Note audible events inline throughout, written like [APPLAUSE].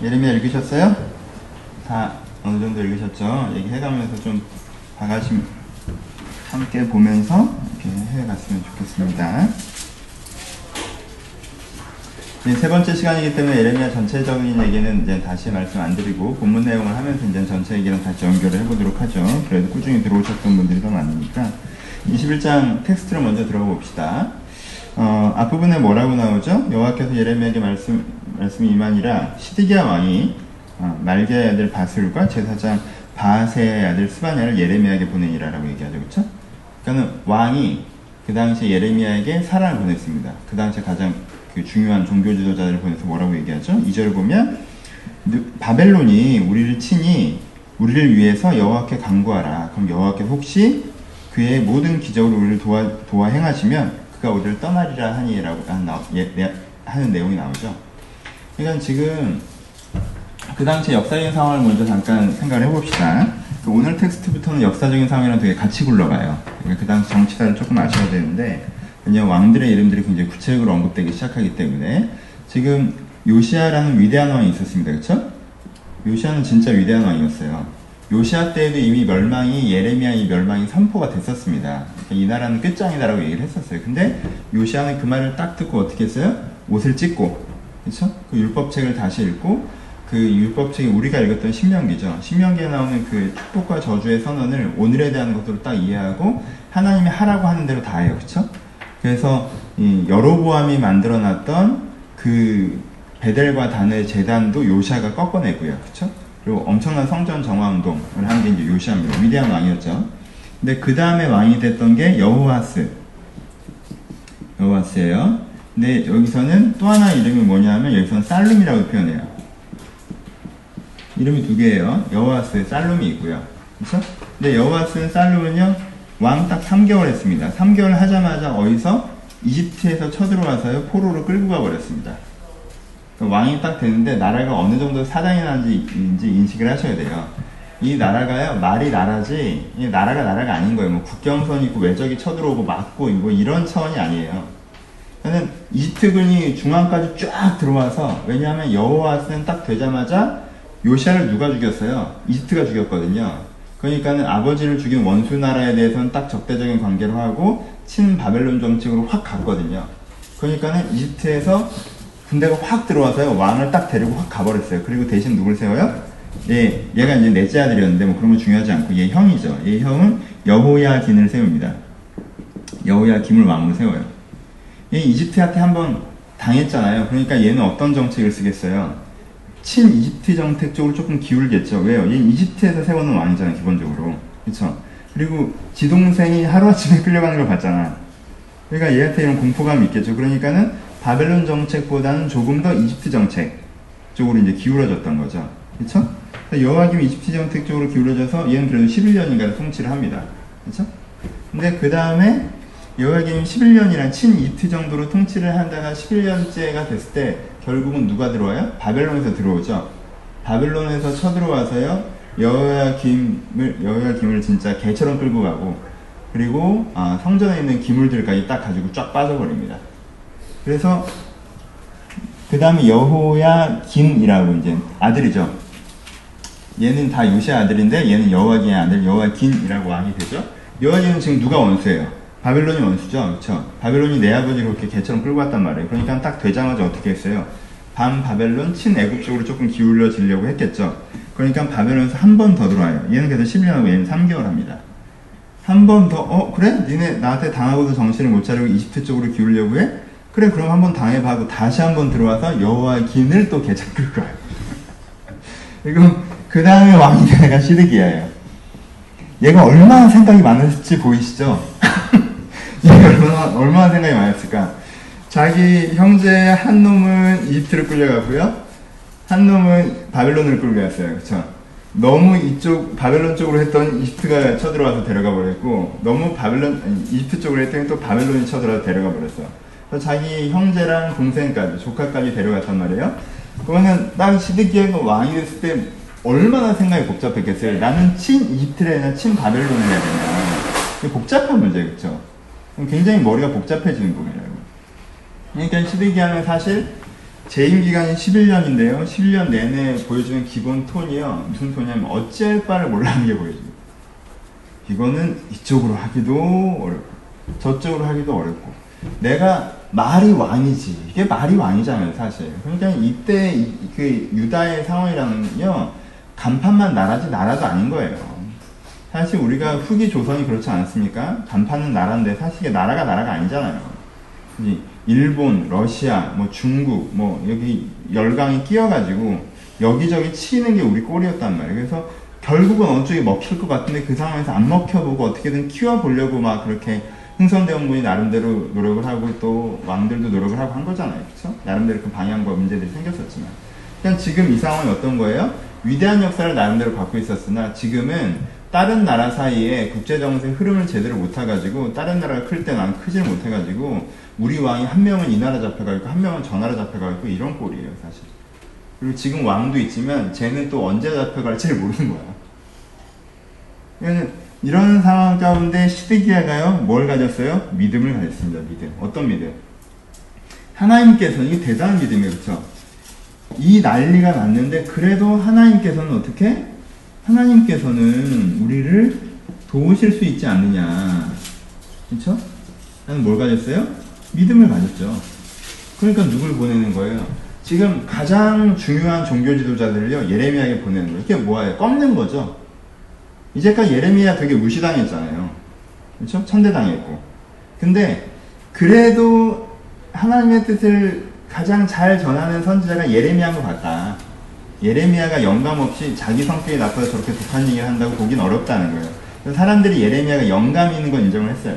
예레미야 읽으셨어요? 다 어느 정도 읽으셨죠? 얘기해가면서 좀 다같이 함께 보면서 이렇게 해갔으면 좋겠습니다. 이제 세 번째 시간이기 때문에 예레미야 전체적인 얘기는 이제 다시 말씀 안 드리고 본문 내용을 하면서 이제 전체 얘기랑 다시 연결을 해보도록 하죠. 그래도 꾸준히 들어오셨던 분들이 더 많으니까 21장 텍스트로 먼저 들어가 봅시다. 어, 앞부분에 뭐라고 나오죠? 여호와께서 예레미야에게 말씀 말씀이 이만이라 시드기야 왕이 어, 말게의 아들 바술과 제사장 바세의 아들 스바냐를 예레미야에게 보내니라라고 얘기하죠, 그렇죠? 그러니까는 왕이 그 당시에 예레미야에게 사랑을 보냈습니다. 그 당시에 가장 그 중요한 종교 지도자들을 보내서 뭐라고 얘기하죠? 2절을 보면 바벨론이 우리를 치니 우리를 위해서 여호와께 간구하라. 그럼 여호와께서 혹시 그의 모든 기적으로 우리를 도와, 도와 행하시면 그가 우리를 떠나리라 하니라고 예, 하는 내용이 나오죠. 그러니까 지금 그 당시 역사적인 상황을 먼저 잠깐 생각을 해봅시다. 그 오늘 텍스트부터는 역사적인 상황이랑 되게 같이 굴러가요. 그러니까 그 당시 정치사를 조금 아셔야 되는데, 왜냐면 왕들의 이름들이 굉장히 구체적으로 언급되기 시작하기 때문에, 지금 요시아라는 위대한 왕이 있었습니다. 그쵸? 요시아는 진짜 위대한 왕이었어요. 요시아 때에도 이미 멸망이, 예레미야의 멸망이 선포가 됐었습니다. 이 나라는 끝장이다라고 얘기를 했었어요. 근데 요시아는 그 말을 딱 듣고 어떻게 했어요? 옷을 찢고, 그쵸? 그 율법책을 다시 읽고, 그 율법책이 우리가 읽었던 신명기죠. 신명기에 나오는 그 축복과 저주의 선언을 오늘에 대한 것으로 딱 이해하고 하나님이 하라고 하는 대로 다 해요. 그쵸? 그래서 이 여로보암이 만들어 놨던 그 베델과 단의 재단도 요시아가 꺾어내고요. 그쵸? 그리고 엄청난 성전 정화 운동을 한 게 이제 요시아입니다. 위대한 왕이었죠. 근데 그 다음에 왕이 됐던 게 여호와스. 여호와스예요. 근데 여기서는 또 하나 이름이 뭐냐면 여기서는 살룸이라고 표현해요. 이름이 두 개예요. 여호와스의 살룸이 있고요. 그렇죠? 근데 여호와스는 살룸은요. 왕 딱 3개월 했습니다. 3개월 하자마자 어디서 이집트에서 쳐들어와서요. 포로로 끌고 가 버렸습니다. 왕이 딱 되는데 나라가 어느 정도 사장이 나는지 인식을 하셔야 돼요. 이 나라가요 말이 나라지 이 나라가 나라가 아닌 거예요. 뭐 국경선 있고 외적이 쳐들어오고 막고 뭐 이런 차원이 아니에요. 저는 이집트군이 중앙까지 쫙 들어와서 왜냐하면 여호와스는 딱 되자마자 요시아를 누가 죽였어요? 이집트가 죽였거든요. 그러니까는 아버지를 죽인 원수 나라에 대해서는 딱 적대적인 관계를 하고 친 바벨론 정책으로 확 갔거든요. 그러니까는 이집트에서 군대가 확 들어와서요 왕을 딱 데리고 확 가버렸어요. 그리고 대신 누굴 세워요? 예, 얘가 이제 넷째 아들이었는데 뭐 그런 건 중요하지 않고 얘 형이죠. 얘 형은 여호야긴을 세웁니다. 여호야김을 왕으로 세워요. 얘 이집트한테 한번 당했잖아요. 그러니까 얘는 어떤 정책을 쓰겠어요? 친 이집트 정책 쪽으로 조금 기울겠죠. 왜요? 얘 이집트에서 세워놓은 왕이잖아요, 기본적으로. 그쵸? 그리고 지동생이 하루아침에 [LAUGHS] 끌려가는 걸 봤잖아. 그러니까 얘한테 이런 공포감이 있겠죠. 그러니까는 바벨론 정책보다는 조금 더 이집트 정책 쪽으로 이제 기울어졌던 거죠. 그쵸? 여호와김 이집트 정책 쪽으로 기울어져서 얘는 그래도 11년인가를 통치를 합니다. 그쵸? 근데 그 다음에 여호와김 11년이란 친 이집트 정도로 통치를 한다가 11년째가 됐을 때 결국은 누가 들어와요? 바벨론에서 들어오죠. 바벨론에서 쳐들어와서요. 여호야김을 여호야김을 진짜 개처럼 끌고 가고 그리고 아, 성전에 있는 기물들까지 딱 가지고 쫙 빠져버립니다. 그래서 그 다음에 여호야김이라고 이제 아들이죠. 얘는 다 요시아 아들인데 얘는 여호와김의 아들 여호야김이라고 왕이 되죠. 여호야김은 지금 누가 원수예요? 바벨론이 원수죠. 그렇죠? 바벨론이 내 아버지를 그렇게 개처럼 끌고 왔단 말이에요. 그러니까 딱 되자마자 어떻게 했어요? 반 바벨론 친애굽 쪽으로 조금 기울여지려고 했겠죠. 그러니까 바벨론에서 한 번 더 들어와요. 얘는 그래서 11년하고 얘는 3개월 합니다. 한 번 더, 어, 그래? 니네 나한테 당하고도 정신을 못 차리고 이집트 쪽으로 기울려고 해? 그래, 그럼 한 번 당해봐 하고 다시 한 번 들어와서 여호와의 긴을 또 개척 끌고 와요. 그리고 그 다음에 왕이 된 애가 시드기야예요. 얘가 얼마나 생각이 많을지 보이시죠? [LAUGHS] 얼마나, 얼마나 생각이 많았을까? 자기 형제 한 놈은 이집트를 끌려가고요. 한 놈은 바벨론을 끌고 갔어요. 그쵸? 너무 이쪽, 바벨론 쪽으로 했던 이집트가 쳐들어와서 데려가 버렸고, 너무 바벨론, 이집트 쪽으로 했더니 또 바벨론이 쳐들어와서 데려가 버렸어. 그래서 자기 형제랑 동생까지, 조카까지 데려갔단 말이에요. 그러면 딱 시드기야가 왕이 됐을 때 얼마나 생각이 복잡했겠어요. 나는 친 해야 친 바벨론을 해야 되나. 복잡한 문제, 그쵸? 굉장히 머리가 복잡해지는 부분이라고. 그러니까 시드기야는 사실 재임 기간이 11년인데요. 11년 내내 보여주는 기본 톤이요. 무슨 톤이냐면 어찌할 바를 몰라는 게 보여집니다. 이거는 이쪽으로 하기도 어렵고 저쪽으로 하기도 어렵고 내가 말이 왕이지 이게 말이 왕이잖아요 사실 그러니까 이때 이, 그 유다의 상황이라는요 간판만 나라지 나라도 아닌 거예요 사실 우리가 후기 조선이 그렇지 않습니까 간판은 나라인데 사실 이게 나라가 나라가 아니잖아요 일본 러시아 뭐 중국 뭐 여기 열강이 끼어가지고 여기저기 치는 게 우리 꼴이었단 말이에요 그래서 결국은 어느 쪽이 먹힐 것 같은데 그 상황에서 안 먹혀보고 어떻게든 키워보려고 막 그렇게 흥선대원군이 나름대로 노력을 하고 또 왕들도 노력을 하고 한 거잖아요. 그렇죠? 나름대로 그 방향과 문제들이 생겼었지만. 그냥 지금 이 상황이 어떤 거예요? 위대한 역사를 나름대로 갖고 있었으나 지금은 다른 나라 사이에 국제정세 흐름을 제대로 못해가지고 다른 나라가 클 때 난 크지를 못해가지고 우리 왕이 한 명은 이 나라 잡혀가 있고 한 명은 저 나라 잡혀가 있고 이런 꼴이에요 사실. 그리고 지금 왕도 있지만 쟤는 또 언제 잡혀갈지 모르는 거야. 이런 상황 가운데 시드기야가요, 뭘 가졌어요? 믿음을 가졌습니다, 믿음. 어떤 믿음? 하나님께서는, 이게 대단한 믿음이에요, 그쵸? 이 난리가 났는데, 그래도 하나님께서는 어떻게? 하나님께서는 우리를 도우실 수 있지 않느냐. 그쵸? 나는 뭘 가졌어요? 믿음을 가졌죠. 그러니까 누굴 보내는 거예요? 지금 가장 중요한 종교 지도자들을요, 예레미야에게 보내는 거예요. 이게 뭐예요? 꺾는 거죠. 이제까지 예레미야 되게 무시당했잖아요. 그렇죠? 천대당했고. 근데 그래도 하나님의 뜻을 가장 잘 전하는 선지자가 예레미야인 것 같다. 예레미야가 영감 없이 자기 성격에 나빠서 저렇게 독한 얘기를 한다고 보긴 어렵다는 거예요. 사람들이 예레미야가 영감이 있는 건 인정을 했어요.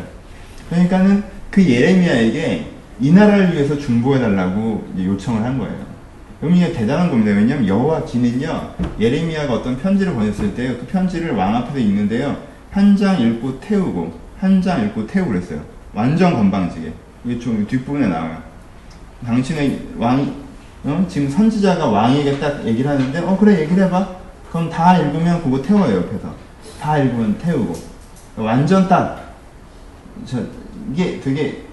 그러니까는 그 예레미야에게 이 나라를 위해서 중보해달라고 요청을 한 거예요. 그럼 이게 대단한 겁니다. 왜냐하면 여호와 기는요 예레미야가 어떤 편지를 보냈을 때요 그 편지를 왕 앞에서 읽는데요 한 장 읽고 태우고 한 장 읽고 태우고 그랬어요. 완전 건방지게 이게 좀 뒷부분에 나와요. 당신의 왕 어? 지금 선지자가 왕에게 딱 얘기를 하는데 어 그래 얘기를 해봐. 그럼 다 읽으면 그거 태워요 옆에서 다 읽으면 태우고 완전 딱 저, 이게 되게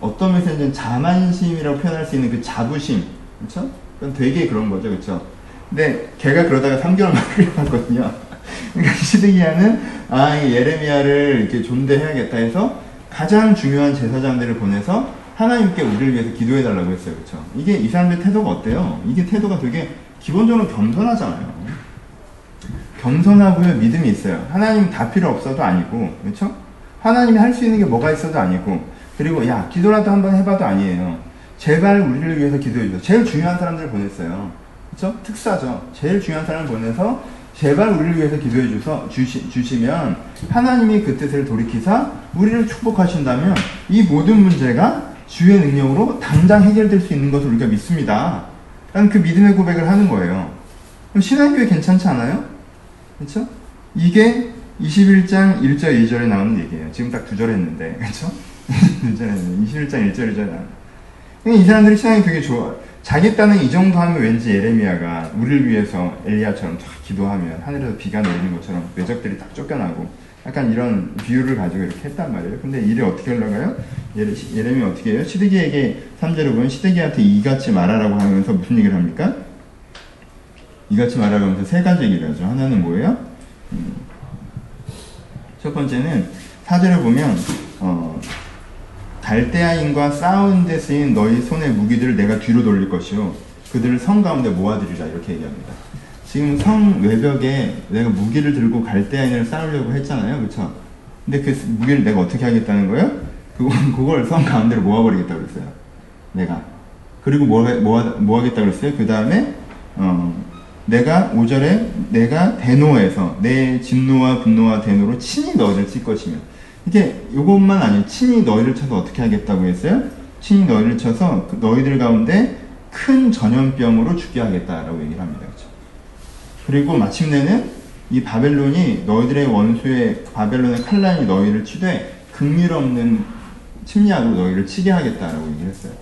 어떤 면에서는 자만심이라고 표현할 수 있는 그 자부심 그쵸? 그건 되게 그런 거죠. 그쵸? 근데 걔가 그러다가 3개월만 끌려갔거든요. [LAUGHS] 그러니까 시드기야는 아, 예레미야를 이렇게 존대해야겠다 해서 가장 중요한 제사장들을 보내서 하나님께 우리를 위해서 기도해 달라고 했어요. 그쵸? 이게 이 사람들 태도가 어때요? 이게 태도가 되게 기본적으로 겸손하잖아요. 겸손하고요, 믿음이 있어요. 하나님 다 필요 없어도 아니고, 그렇죠? 하나님이 할 수 있는 게 뭐가 있어도 아니고, 그리고 야 기도라도 한번 해 봐도 아니에요. 제발 우리를 위해서 기도해 주세요. 제일 중요한 사람들을 보냈어요. 그렇죠? 특사죠. 제일 중요한 사람을 보내서 제발 우리를 위해서 기도해 주서 주시, 주시면 하나님이 그 뜻을 돌이키사 우리를 축복하신다면 이 모든 문제가 주의 능력으로 당장 해결될 수 있는 것을 우리가 믿습니다. 라는 그 믿음의 고백을 하는 거예요. 그럼 신앙교회 괜찮지 않아요? 그렇죠? 이게 21장 1절 2절에 나오는 얘기예요. 지금 딱 두 절 했는데 그렇죠? 21장 1절 2절에 나오는 이 사람들이 신앙이 되게 좋아. 자기 딴은 이 정도 하면 왠지 예레미야가 우리를 위해서 엘리야처럼 딱 기도하면 하늘에서 비가 내리는 것처럼 외적들이 딱 쫓겨나고 약간 이런 비유를 가지고 이렇게 했단 말이에요. 근데 일이 어떻게 흘러가요? 예레, 예레미야 어떻게 해요? 시드기에게 3절을 보면 시드기한테 이같이 말하라고 하면서 무슨 얘기를 합니까? 이같이 말하라고 하면서 세 가지 얘기를 하죠. 하나는 뭐예요? 음, 첫 번째는 4절을 보면 어, 갈대아인과 싸운 데 쓰인 너희 손의 무기들을 내가 뒤로 돌릴 것이요 그들을 성 가운데 모아들이라 이렇게 얘기합니다. 지금 성 외벽에 내가 무기를 들고 갈대아인을 싸우려고 했잖아요, 그렇죠? 근데 그 무기를 내가 어떻게 하겠다는 거예요? 그, 그걸 성 가운데로 모아버리겠다고 그랬어요. 내가. 그리고 뭐, 뭐, 뭐 하겠다고 그랬어요? 그 다음에, 어, 내가 5절에 내가 대노에서 내 진노와 분노와 대노로 친히 너희를 칠 것이며 이게 이것만 아니에요. 친히 너희를 쳐서 어떻게 하겠다고 했어요? 친히 너희를 쳐서 그 너희들 가운데 큰 전염병으로 죽게 하겠다라고 얘기를 합니다. 그리고 마침내는 이 바벨론이 너희들의 원수의 바벨론의 칼날이 너희를 치되 극률 없는 침략으로 너희를 치게 하겠다라고 얘기를 했어요.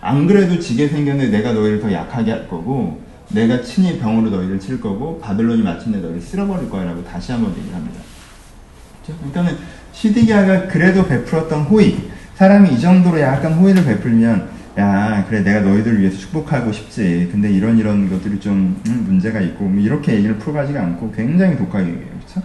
안 그래도 지게 생겼는데 내가 너희를 더 약하게 할 거고 내가 친히 병으로 너희를 칠 거고 바벨론이 마침내 너희를 쓸어버릴 거라고 다시 한번 얘기를 합니다. 그러니까는 시드기야가 그래도 베풀었던 호의, 사람이 이 정도로 약간 호의를 베풀면 야 그래 내가 너희들을 위해서 축복하고 싶지. 근데 이런 이런 것들이 좀 음, 문제가 있고 뭐 이렇게 얘기를 풀어가지가 않고 굉장히 독하게 얘기해요. 그렇죠?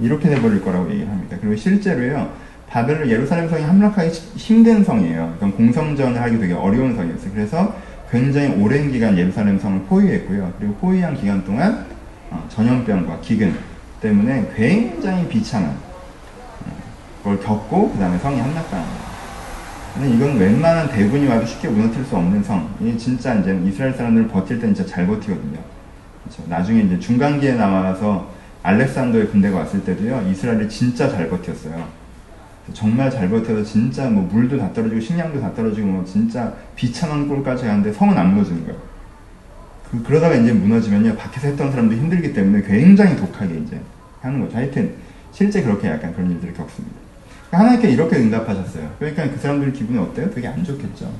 이렇게 돼버릴 거라고 얘기를 합니다. 그리고 실제로요 바벨론 예루살렘 성이 함락하기 힘든 성이에요. 그러니까 공성전을 하기 되게 어려운 성이었어요. 그래서 굉장히 오랜 기간 예루살렘 성을 포위했고요. 그리고 포위한 기간 동안 어, 전염병과 기근 때문에 굉장히 비참한 어, 걸 겪고 그 다음에 성이 함락당합니다 근데 이건 웬만한 대군이 와도 쉽게 무너뜨릴 수 없는 성. 이 진짜 이제 이스라엘 사람들을 버틸 때 진짜 잘 버티거든요. 그렇죠? 나중에 이제 중간기에 나와서 알렉산더의 군대가 왔을 때도요, 이스라엘이 진짜 잘 버텼어요. 정말 잘 버텨서 진짜 뭐 물도 다 떨어지고 식량도 다 떨어지고 뭐 진짜 비참한 꼴까지 가는데 성은 안 무너지는 거예요. 그, 그러다가 이제 무너지면요, 밖에서 했던 사람도 힘들기 때문에 굉장히 독하게 이제 하는 거죠. 하여튼, 실제 그렇게 약간 그런 일들을 겪습니다. 하나님께 이렇게 응답하셨어요. 그러니까 그 사람들 기분이 어때요? 되게 안 좋겠죠.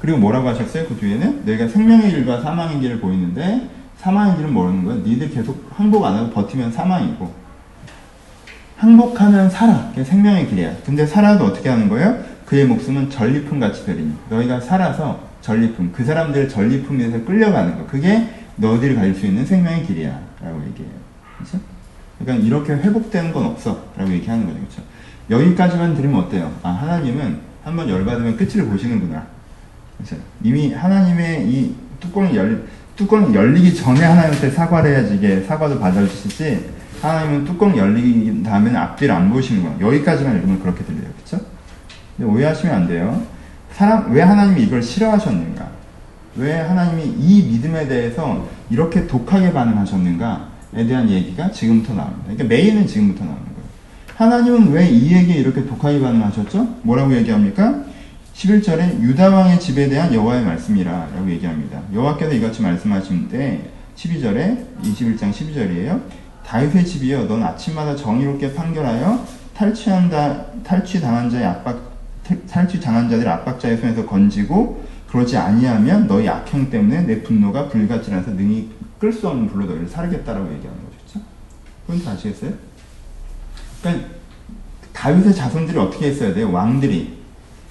그리고 뭐라고 하셨어요? 그 뒤에는 내가 생명의 길과 사망의 길을 보이는데 사망의 길은 뭐라는 거야? 니들 계속 항복 안 하고 버티면 사망이고 항복하면 살아. 그게 생명의 길이야. 근데 살아도 어떻게 하는 거예요? 그의 목숨은 전리품 같이 되리니 너희가 살아서 전리품 그 사람들 전리품에서 끌려가는 거 그게 너희들이 갈수 있는 생명의 길이야 라고 얘기해요. 그렇죠? 그러니까 이렇게 회복되는 건 없어. 라고 얘기하는 거죠. 그렇죠? 여기까지만 들으면 어때요? 아, 하나님은 한번 열받으면 끝을 보시는구나. 그렇죠? 이미 하나님의 이 뚜껑이 열, 뚜껑이 열리기 전에 하나님한테 사과를 해야지 이게 사과도 받아주시지 하나님은 뚜껑 열리기 다음에는 앞뒤를 안 보시는 거야. 여기까지만 읽으면 그렇게 들려요. 그렇죠? 근데 오해하시면 안 돼요. 사람, 왜 하나님이 이걸 싫어하셨는가? 왜 하나님이 이 믿음에 대해서 이렇게 독하게 반응하셨는가? 에 대한 얘기가 지금부터 나옵니다. 그러니까 메인은 지금부터 나오는 거예요. 하나님은 왜이 얘기에 이렇게 독하게 반응하셨죠? 뭐라고 얘기합니까? 11절에 유다 왕의 집에 대한 여호와의 말씀이라 라고 얘기합니다. 여호와께서 이같이 말씀하시는데 12절에 21장 12절이에요. 다윗의 집이여 넌 아침마다 정의롭게 판결하여 탈취한다 탈취당한 자의 압박 탈취당한 자들 압박자의 손에서 건지고 그러지 아니하면 너희 악행 때문에 내 분노가 불같이라서 능히 끌 수 없는 불로 너희를 사르겠다라고 얘기하는 거죠. 그렇죠? 포인트 아시겠어요? 그러니까 다윗의 자손들이 어떻게 했어야 돼요? 왕들이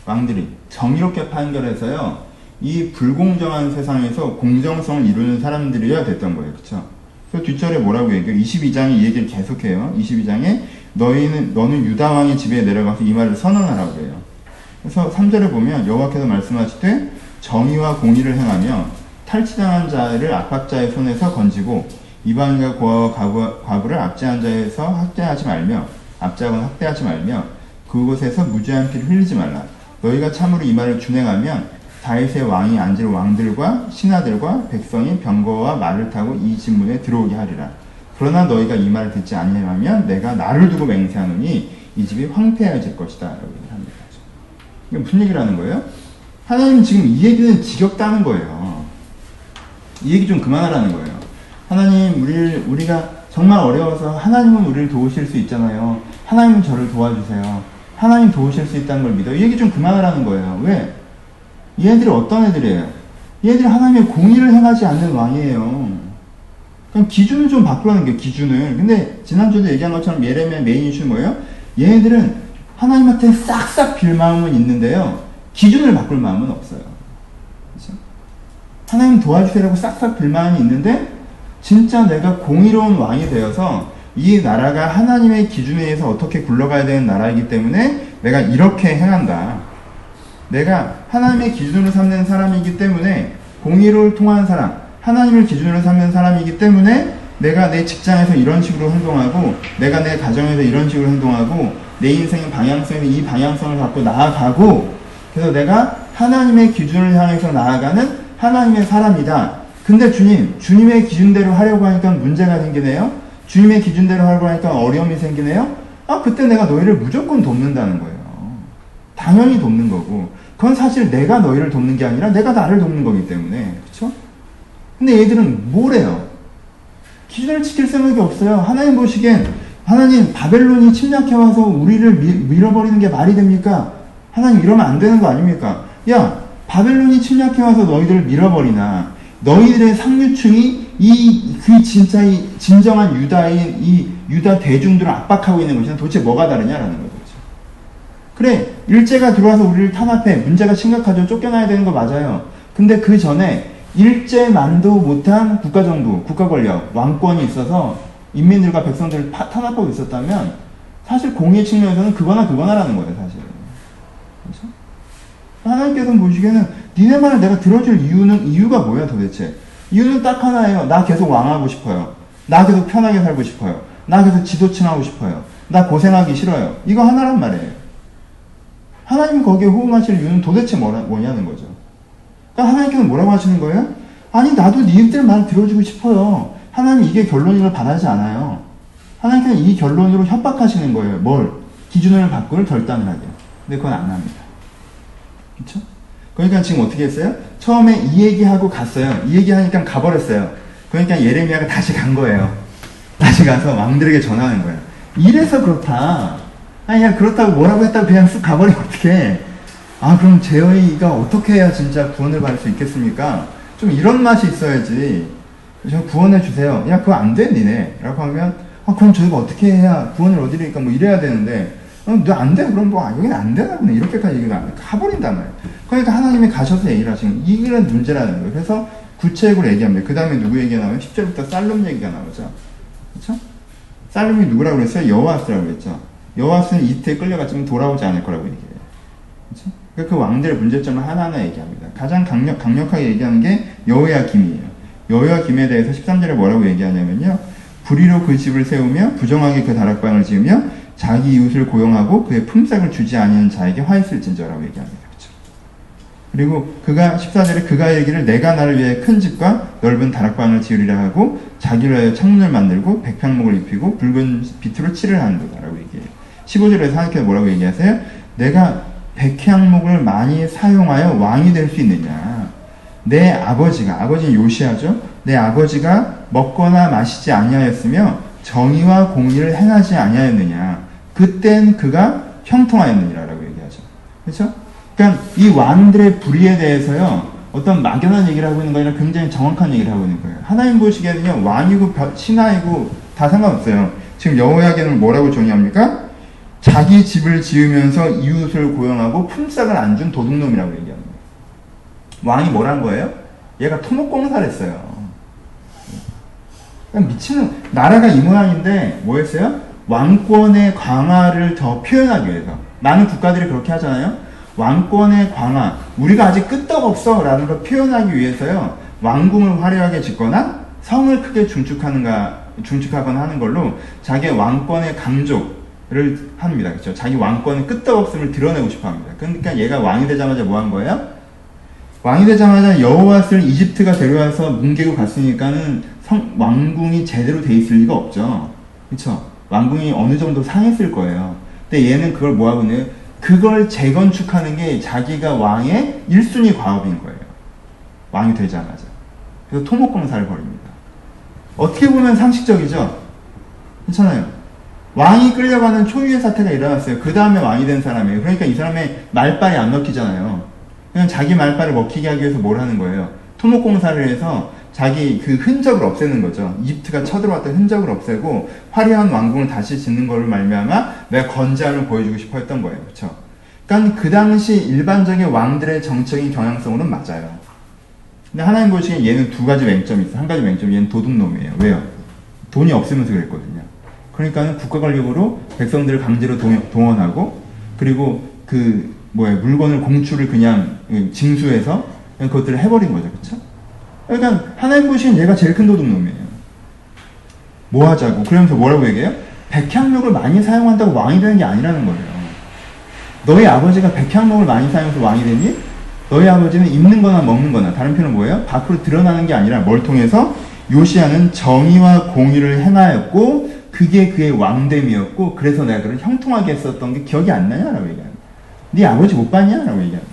왕들이 정의롭게 판결해서요. 이 불공정한 세상에서 공정성을 이루는 사람들이어야 됐던 거예요. 그렇죠? 그 뒷절에 뭐라고 얘기해요? 22장이 이 얘기를 계속해요. 22장에 너희는 너는 유다 왕의 집에 내려가서 이 말을 선언하라고 해요. 그래서 3절에 보면 여호와께서 말씀하시되 정의와 공의를 행하며 탈취당한 자를 압박자의 손에서 건지고 이방인과 고아와 과부, 과부를 압제한 자에서 학대하지 말며 압제하거나 학대하지 말며 그곳에서 무죄한 피를 흘리지 말라. 너희가 참으로 이 말을 준행하면 다윗의 왕이 앉을 왕들과 신하들과 백성이 병거와 말을 타고 이 진문에 들어오게 하리라. 그러나 너희가 이 말을 듣지 아니하면 내가 나를 두고 맹세하노니 이 집이 황폐해질 것이다. 라고 합니다. 이게 무슨 얘기를 하는 거예요? 하나님은 지금 이 얘기는 지겹다는 거예요. 이 얘기 좀 그만하라는 거예요. 하나님, 우리 우리가 정말 어려워서 하나님은 우리를 도우실 수 있잖아요. 하나님은 저를 도와주세요. 하나님 도우실 수 있다는 걸 믿어. 이 얘기 좀 그만하라는 거예요. 왜? 얘들이 어떤 애들이에요? 얘들이 하나님의 공의를 행하지 않는 왕이에요. 그럼 기준을 좀 바꾸라는 게 기준을. 근데 지난주에도 얘기한 것처럼 예레미야 메인 이슈는 뭐예요? 얘네들은 하나님한테 싹싹 빌 마음은 있는데요. 기준을 바꿀 마음은 없어요. 그렇죠? 하나님 도와주세요라고 싹싹 빌 마음이 있는데 진짜 내가 공의로운 왕이 되어서 이 나라가 하나님의 기준에 의해서 어떻게 굴러가야 되는 나라이기 때문에 내가 이렇게 행한다. 내가 하나님의 기준으로 삼는 사람이기 때문에 공의를 통한 사람, 하나님을 기준으로 삼는 사람이기 때문에 내가 내 직장에서 이런 식으로 행동하고 내가 내 가정에서 이런 식으로 행동하고 내 인생의 방향성이 이 방향성을 갖고 나아가고 그래서 내가 하나님의 기준을 향해서 나아가는 하나님의 사람이다. 근데 주님, 주님의 기준대로 하려고 하니까 문제가 생기네요. 주님의 기준대로 하려고 하니까 어려움이 생기네요. 아, 그때 내가 너희를 무조건 돕는다는 거예요. 당연히 돕는 거고. 그건 사실 내가 너희를 돕는 게 아니라 내가 나를 돕는 거기 때문에. 그쵸? 근데 얘들은 뭐래요? 기준을 지킬 생각이 없어요. 하나님 보시기엔 하나님 바벨론이 침략해와서 우리를 밀어버리는 게 말이 됩니까? 하나님 이러면 안 되는 거 아닙니까? 야, 바벨론이 침략해와서 너희들을 밀어버리나 너희들의 상류층이 이 그 진짜 이 진정한 유다인 이 유다 대중들을 압박하고 있는 것이 도대체 뭐가 다르냐라는 거죠. 그래 일제가 들어와서 우리를 탄압해 문제가 심각하죠 쫓겨나야 되는 거 맞아요 근데 그 전에 일제만도 못한 국가정부 국가권력 왕권이 있어서 인민들과 백성들을 파- 탄압하고 있었다면 사실 공의 측면에서는 그거나 그거나라는 거예요 사실? 하나님께서는 보시기에는 니네 말을 내가 들어줄 이유는 이유가 뭐야 도대체 이유는 딱 하나예요 나 계속 왕하고 싶어요 나 계속 편하게 살고 싶어요 나 계속 지도층 하고 싶어요 나 고생하기 싫어요 이거 하나란 말이에요 하나님이 거기에 호응하실 이유는 도대체 뭐냐는 거죠. 그러니까 하나님께서 뭐라고 하시는 거예요? 아니 나도 니들 말 들어주고 싶어요. 하나님 이게 결론을 바라지 않아요. 하나님께서 이 결론으로 협박하시는 거예요. 뭘? 기준을 바꿀 결단을 하게. 근데 그건 안 합니다. 그렇죠? 그러니까 지금 어떻게 했어요? 처음에 이 얘기하고 갔어요. 이 얘기하니까 가버렸어요. 그러니까 예레미야가 다시 간 거예요. 다시 가서 왕들에게 전하는 거예요. 이래서 그렇다. 아니, 야, 그렇다고 뭐라고 했다고 그냥 쑥 가버리면 어떡해. 아, 그럼 제어이가 어떻게 해야 진짜 구원을 받을 수 있겠습니까? 좀 이런 맛이 있어야지. 저 구원해 주세요. 야, 그거 안 돼, 니네. 라고 하면, 아, 그럼 저희가 어떻게 해야 구원을 얻으리니까 뭐 이래야 되는데, 어, 너안 돼? 그럼 뭐, 아, 여기는 안 되나 보네. 이렇게까지 얘기가. 가버린단 말이에요. 그러니까 하나님이 가셔서 얘기를 하시는, 이게 문제라는 거예요. 그래서 구체적으로 얘기합니다. 그 다음에 누구 얘기가 나오면 10절부터 쌀룸 얘기가 나오죠. 그쵸? 쌀룸이 누구라고 그랬어요? 여호와스라고 그랬죠. 여호와스는 이태에 끌려갔지만 돌아오지 않을 거라고 얘기해요. 그쵸? 그러니까 그 왕들의 문제점을 하나하나 얘기합니다. 가장 강력, 강력하게 얘기하는 게 여호야 김이에요. 여호야 김에 대해서 13절에 뭐라고 얘기하냐면요. 불의로 그 집을 세우며 부정하게 그 다락방을 지으며 자기 이웃을 고용하고 그의 품삯을 주지 아니하는 자에게 화 있을진저라고 얘기합니다. 그쵸? 그리고 그가 14절에 그가 얘기를 내가 나를 위해 큰 집과 넓은 다락방을 지으리라 하고 자기를 위하여 창문을 만들고 백향목을 입히고 붉은 빛으로 칠을 하는도다라고 얘기해요. 15절에서 하나님께서 뭐라고 얘기하세요? 내가 백향목을 많이 사용하여 왕이 될 수 있느냐? 내 아버지가 아버지는 요시아죠. 내 아버지가 먹거나 마시지 아니하였으며 정의와 공의를 행하지 아니하였느냐? 그땐 그가 형통하였느니라라고 얘기하죠. 그렇죠? 그러니까 이 왕들의 불의에 대해서요. 어떤 막연한 얘기를 하고 있는 거 아니라 굉장히 정확한 얘기를 하고 있는 거예요. 하나님 보시기에는요. 왕이고 벼- 신하이고 다 상관없어요. 지금 여호야기는 뭐라고 정의합니까? 자기 집을 지으면서 이웃을 고용하고 품삯을 안 준 도둑놈이라고 얘기합니다. 왕이 뭐란 거예요? 얘가 토목공사를 했어요. 그냥 미치는 나라가 이 모양인데 뭐 했어요? 왕권의 강화를 더 표현하기 위해서 많은 국가들이 그렇게 하잖아요. 왕권의 강화 우리가 아직 끄떡없어 라는 걸 표현하기 위해서요. 왕궁을 화려하게 짓거나 성을 크게 중축하는가 중축하거나 하는 걸로 자기의 왕권의 강조를 합니다. 그렇죠? 자기 왕권의 끄떡없음을 드러내고 싶어 합니다. 그러니까 얘가 왕이 되자마자 뭐 한 거예요? 왕이 되자마자 여호와스를 이집트가 데려와서 뭉개고 갔으니까는 성, 왕궁이 제대로 돼 있을 리가 없죠. 그쵸? 왕궁이 어느 정도 상했을 거예요. 근데 얘는 그걸 뭐하고 있네요? 그걸 재건축하는 게 자기가 왕의 1순위 과업인 거예요. 왕이 되자마자. 그래서 토목공사를 벌입니다. 어떻게 보면 상식적이죠? 괜찮아요. 왕이 끌려가는 초유의 사태가 일어났어요. 그 다음에 왕이 된 사람이에요. 그러니까 이 사람의 말빨이 안 먹히잖아요. 그냥 자기 말빨을 먹히게 하기 위해서 뭘 하는 거예요? 토목공사를 해서 자기 그 흔적을 없애는 거죠. 이집트가 쳐들어왔던 흔적을 없애고 화려한 왕궁을 다시 짓는 거를 말미암아 내가 건재함을 보여주고 싶어 했던 거예요. 그렇죠? 그러니까 그 당시 일반적인 왕들의 정적인 경향성으로는 맞아요. 근데 하나님 보시기에 얘는 두 가지 맹점이 있어. 한 가지 맹점, 얘는 도둑놈이에요. 왜요? 돈이 없으면서 그랬거든요. 그러니까는 국가 권력으로 백성들을 강제로 동- 동원하고 그리고 그 뭐야 물건을 공출을 그냥 징수해서 그냥 그것들을 해버린 거죠, 그렇죠? 그러니까 하나님 보시기엔 얘가 제일 큰 도둑놈이에요. 뭐 하자고? 그러면서 뭐라고 얘기해요? 백향목을 많이 사용한다고 왕이 되는 게 아니라는 거예요. 너희 아버지가 백향목을 많이 사용해서 왕이 되니? 너희 아버지는 입는 거나 먹는 거나 다른 표현은 뭐예요? 밖으로 드러나는 게 아니라 뭘 통해서 요시아는 정의와 공의를 행하였고 그게 그의 왕됨이었고 그래서 내가 그를 형통하게 했었던 게 기억이 안 나냐라고 얘기합니다. 네 아버지 못 봤냐라고 얘기합니다.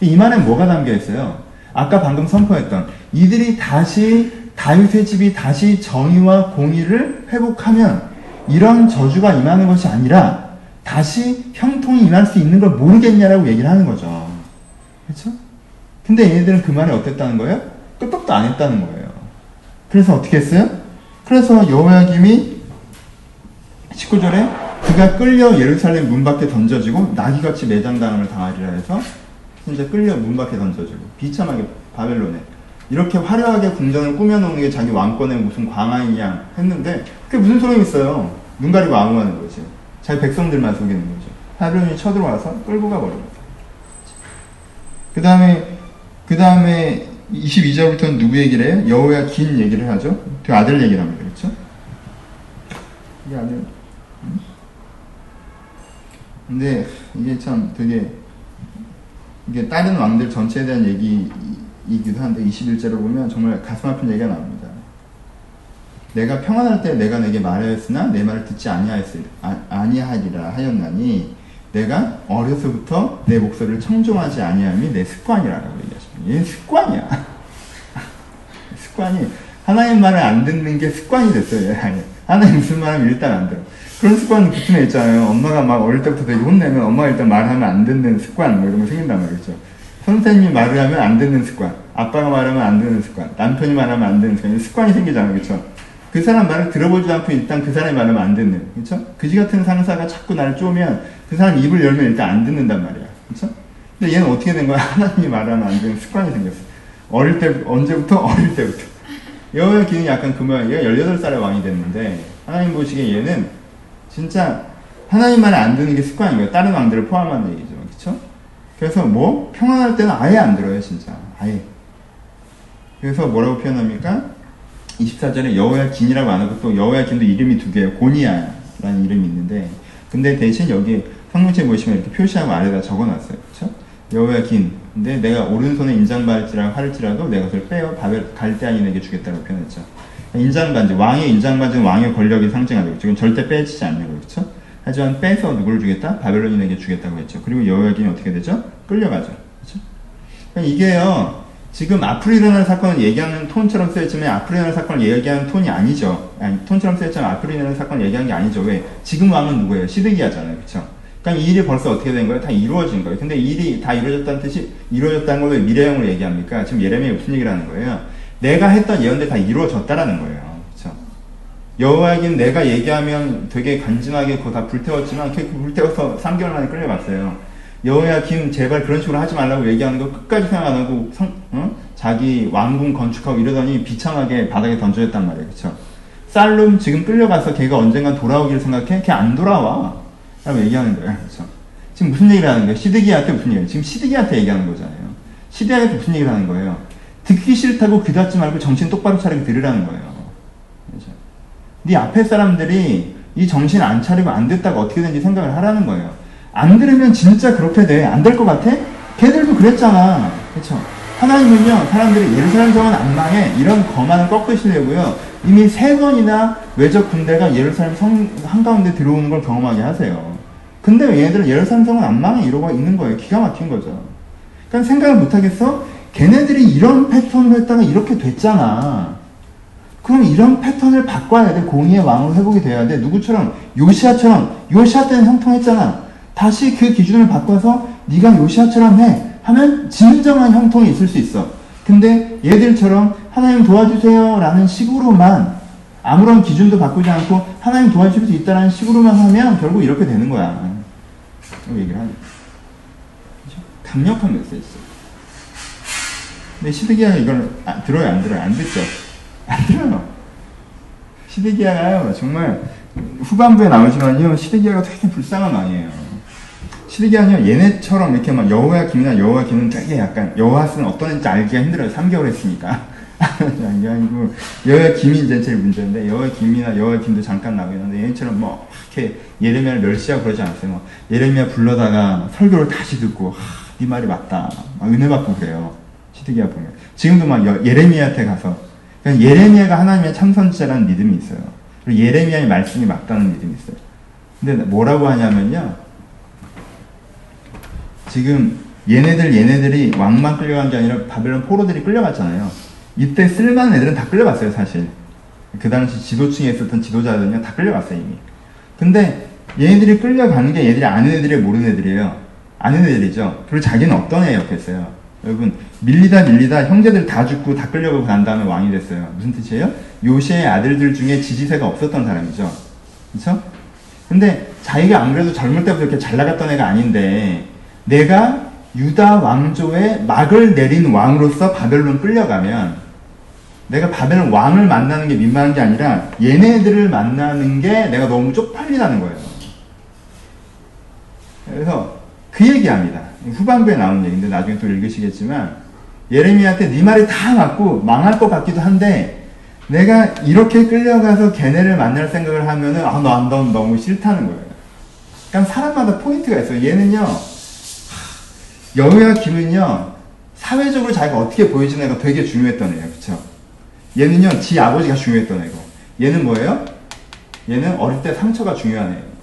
이 말에 뭐가 담겨 있어요? 아까 방금 선포했던 이들이 다시 다윗의 집이 다시 정의와 공의를 회복하면 이런 저주가 임하는 것이 아니라 다시 형통이 임할 수 있는 걸 모르겠냐라고 얘기를 하는 거죠. 그렇죠? 근데 얘네들은 그 말이 어땠다는 거예요? 끄떡도 안 했다는 거예요. 그래서 어떻게 했어요? 그래서 여호야김이 19절에 그가 끌려 예루살렘 문 밖에 던져지고 나귀같이 매장당함을 당하리라 해서 진짜 끌려 문 밖에 던져지고 비참하게 바벨론에 이렇게 화려하게 궁전을 꾸며놓는 게 자기 왕권의 무슨 광안이냐 했는데 그게 무슨 소용이 있어요. 눈 가리고 아웅하는 거지. 자기 백성들만 속이는 거죠. 바벨론이 쳐들어와서 끌고 거죠. 그 다음에 그 다음에 22절부터는 누구 얘기를 해요? 여호야 긴 얘기를 하죠. 그 아들 얘기를 합니다. 그렇죠? 이게 아들. 음? 근데 이게 참 되게 이게 다른 왕들 전체에 대한 얘기이기도 한데 21절을 보면 정말 가슴 아픈 얘기가 나옵니다. 내가 평안할 때 내가 내게 말하였으나 내 말을 듣지 아니하였으 아, 아니하리라 하였나니 내가 어려서부터 내 목소리를 청종하지 아니함이 내 습관이라고 얘기하십니다. 얘는 습관이야. [LAUGHS] 습관이 하나님 말을 안 듣는 게 습관이 됐어요. 얘 하나님 무슨 말하면 일단 안 들어. 그런 습관은 부천에 있잖아요. 엄마가 막 어릴 때부터 되게 혼내면 엄마가 일단 말하면 안 듣는 습관 뭐 이런 거 생긴단 말이죠. 선생님이 말을 하면 안 듣는 습관, 아빠가 말하면 안 듣는 습관, 남편이 말하면 안 듣는 습관, 습관이 생기잖아요. 그렇죠? 그 사람 말을 들어보지도 않고 일단 그 사람이 말하면 안 듣는, 그렇죠? 그지 같은 상사가 자꾸 나를 쪼면 그 사람 입을 열면 일단 안 듣는단 말이야, 그렇죠? 근데 얘는 어떻게 된 거야? [LAUGHS] 하나님이 말하면 안 듣는 습관이 생겼어. 어릴 때 언제부터? [LAUGHS] 어릴 때부터. 여호야기는 약간 그 모양. 얘가 18살에 왕이 됐는데 하나님 보시기에 얘는 진짜 하나님 말을 안 듣는 게 습관인 거예요. 다른 왕들을 포함한 얘기죠, 그렇죠? 그래서 뭐 평안할 때는 아예 안 들어요, 진짜 아예. 그래서 뭐라고 표현합니까? 24절에 여호야 긴이라고 안 하고 또 여호야 긴도 이름이 두 개예요. 고니야라는 이름이 있는데 근데 대신 여기 성경책 보시면 이렇게 표시하고 아래다 적어 놨어요. 그렇죠? 여호야 긴. 근데 내가 오른손에 인장받을지라 할지라도 내가 그걸 빼어 바벨 갈대아인에게 주겠다고 표현했죠. 인장반지 왕의 인장반지는 왕의 권력이 상징하고 지금 절대 빼지지 않는 거죠. 그렇죠? 하지만 빼서 누구를 주겠다? 바벨론인에게 주겠다고 했죠. 그리고 여호야긴이 어떻게 되죠? 끌려가죠. 그렇죠? 그러니까 이게요. 지금 앞으로 일어날 사건을 얘기하는 톤처럼 쓰였지만 앞으로 일어날 사건을 얘기하는 톤이 아니죠. 아니, 톤처럼 쓰였지만 앞으로 일어날 사건을 얘기하는 게 아니죠. 왜? 지금 왕은 누구예요? 시드기야잖아요. 그렇죠? 그러니까 이 일이 벌써 어떻게 된 거예요? 다 이루어진 거예요. 근데 이 일이 다 이루어졌다는 뜻이 이루어졌다는 걸왜 미래형으로 얘기합니까? 지금 예레미야 무슨 얘기를 하는 거예요? 내가 했던 예언들 다 이루어졌다라는 거예요. 그렇죠? 여호와긴 내가 얘기하면 되게 간지나게 그거 다 불태웠지만 그 불태워서 3개월 만에 끌려갔어요. 여호야 김 제발 그런 식으로 하지 말라고 얘기하는 거 끝까지 생각 안 하고 성, 어? 자기 왕궁 건축하고 이러더니 비참하게 바닥에 던져졌단 말이에요. 그렇죠? 살룸 지금 끌려가서 걔가 언젠간 돌아오기를 생각해? 걔 안 돌아와. 라고 얘기하는 거예요. 그렇죠? 지금 무슨 얘기를 하는 거예요? 시드기한테 무슨 얘기예요? 지금 시드기한테 얘기하는 거잖아요. 시드기한테 무슨 얘기를 하는 거예요? 듣기 싫다고 귀 닫지 말고 정신 똑바로 차리고 들으라는 거예요. 네 앞에 사람들이 이 정신 안 차리고 안 듣다가 어떻게 된지 생각을 하라는 거예요. 안 들으면 진짜 그렇게 돼. 안 될 것 같아? 걔들도 그랬잖아. 그렇죠? 하나님은요, 사람들이 예루살렘 성은 안 망해. 이런 거만을 꺾으시려고요. 이미 세 번이나 외적 군대가 예루살렘 성 한가운데 들어오는 걸 경험하게 하세요. 근데 얘네들은 예루살렘 성은 안 망해. 이러고 있는 거예요. 기가 막힌 거죠. 그러니까 생각을 못 하겠어? 걔네들이 이런 패턴을 했다가 이렇게 됐잖아. 그럼 이런 패턴을 바꿔야 돼. 공의의 왕으로 회복이 돼야 돼. 누구처럼? 요시아처럼. 요시아 때는 형통했잖아. 다시 그 기준을 바꿔서 네가 요시아처럼 해 하면 진정한 형통이 있을 수 있어. 근데 얘들처럼 하나님 도와주세요 라는 식으로만 아무런 기준도 바꾸지 않고 하나님 도와줄 수 있다는 식으로만 하면 결국 이렇게 되는 거야. 얘기를 하죠. 강력한 메시지. 근데 시드기야가 이걸 아, 들어요, 안 들어요? 안 듣죠? 안 들어요. 시드기야가요, 정말 후반부에 나오지만요, 시드기야가 되게 불쌍한 왕이에요. 시드기야는요 얘네처럼 이렇게 막 여호와 김이나 여호와 김은 되게 약간 여호와스는 어떤 애인지 알기가 힘들어요. 3개월 했으니까. [LAUGHS] 이게 아니고 여호와 김이 이제 제일 문제인데 여호와 김이나 여호와 김도 잠깐 나오긴 하는데 얘네처럼 뭐 이렇게 예레미야를 멸시하고 그러지 않았어요. 뭐 예레미야 불러다가 설교를 다시 듣고 하, 네 말이 맞다. 막 은혜 받고 그래요. 시드기야 보면 지금도 막 예레미야한테 가서 그러니까 예레미야가 하나님의 참선자라는 믿음이 있어요. 그리고 예레미야의 말씀이 맞다는 믿음이 있어요. 근데 뭐라고 하냐면요. 지금 얘네들 얘네들이 왕만 끌려간 게 아니라 바벨론 포로들이 끌려갔잖아요. 이때 쓸만한 애들은 다 끌려갔어요, 사실. 그 당시 지도층에 있었던 지도자들은요, 다 끌려갔어요, 이미. 근데 얘네들이 끌려가는 게 얘들이 아는 애들이 모르는 애들이에요. 아는 애들이죠. 그리고 자기는 어떤 애였겠어요. 여러분, 밀리다 밀리다 형제들 다 죽고 다 끌려가고 난 다음에 왕이 됐어요. 무슨 뜻이에요? 요시의 아들들 중에 지지세가 없었던 사람이죠. 그쵸? 근데 자기가 안 그래도 젊을 때부터 이렇게 잘 나갔던 애가 아닌데 내가 유다 왕조의 막을 내린 왕으로서 바벨론 끌려가면 내가 바벨론 왕을 만나는 게 민망한 게 아니라 얘네들을 만나는 게 내가 너무 쪽팔리다는 거예요. 그래서 그 얘기합니다. 후반부에 나온 얘기인데 나중에 또 읽으시겠지만 예레미야한테 네 말이 다 맞고 망할 것 같기도 한데 내가 이렇게 끌려가서 걔네를 만날 생각을 하면은 아, 너, 너 너무 싫다는 거예요. 그러니까 사람마다 포인트가 있어요. 얘는요, 여우야 김은요, 사회적으로 자기가 어떻게 보여지는가 되게 중요했던 애예요. 그쵸? 얘는요, 지 아버지가 중요했던 애고. 얘는 뭐예요? 얘는 어릴 때 상처가 중요한 애예요.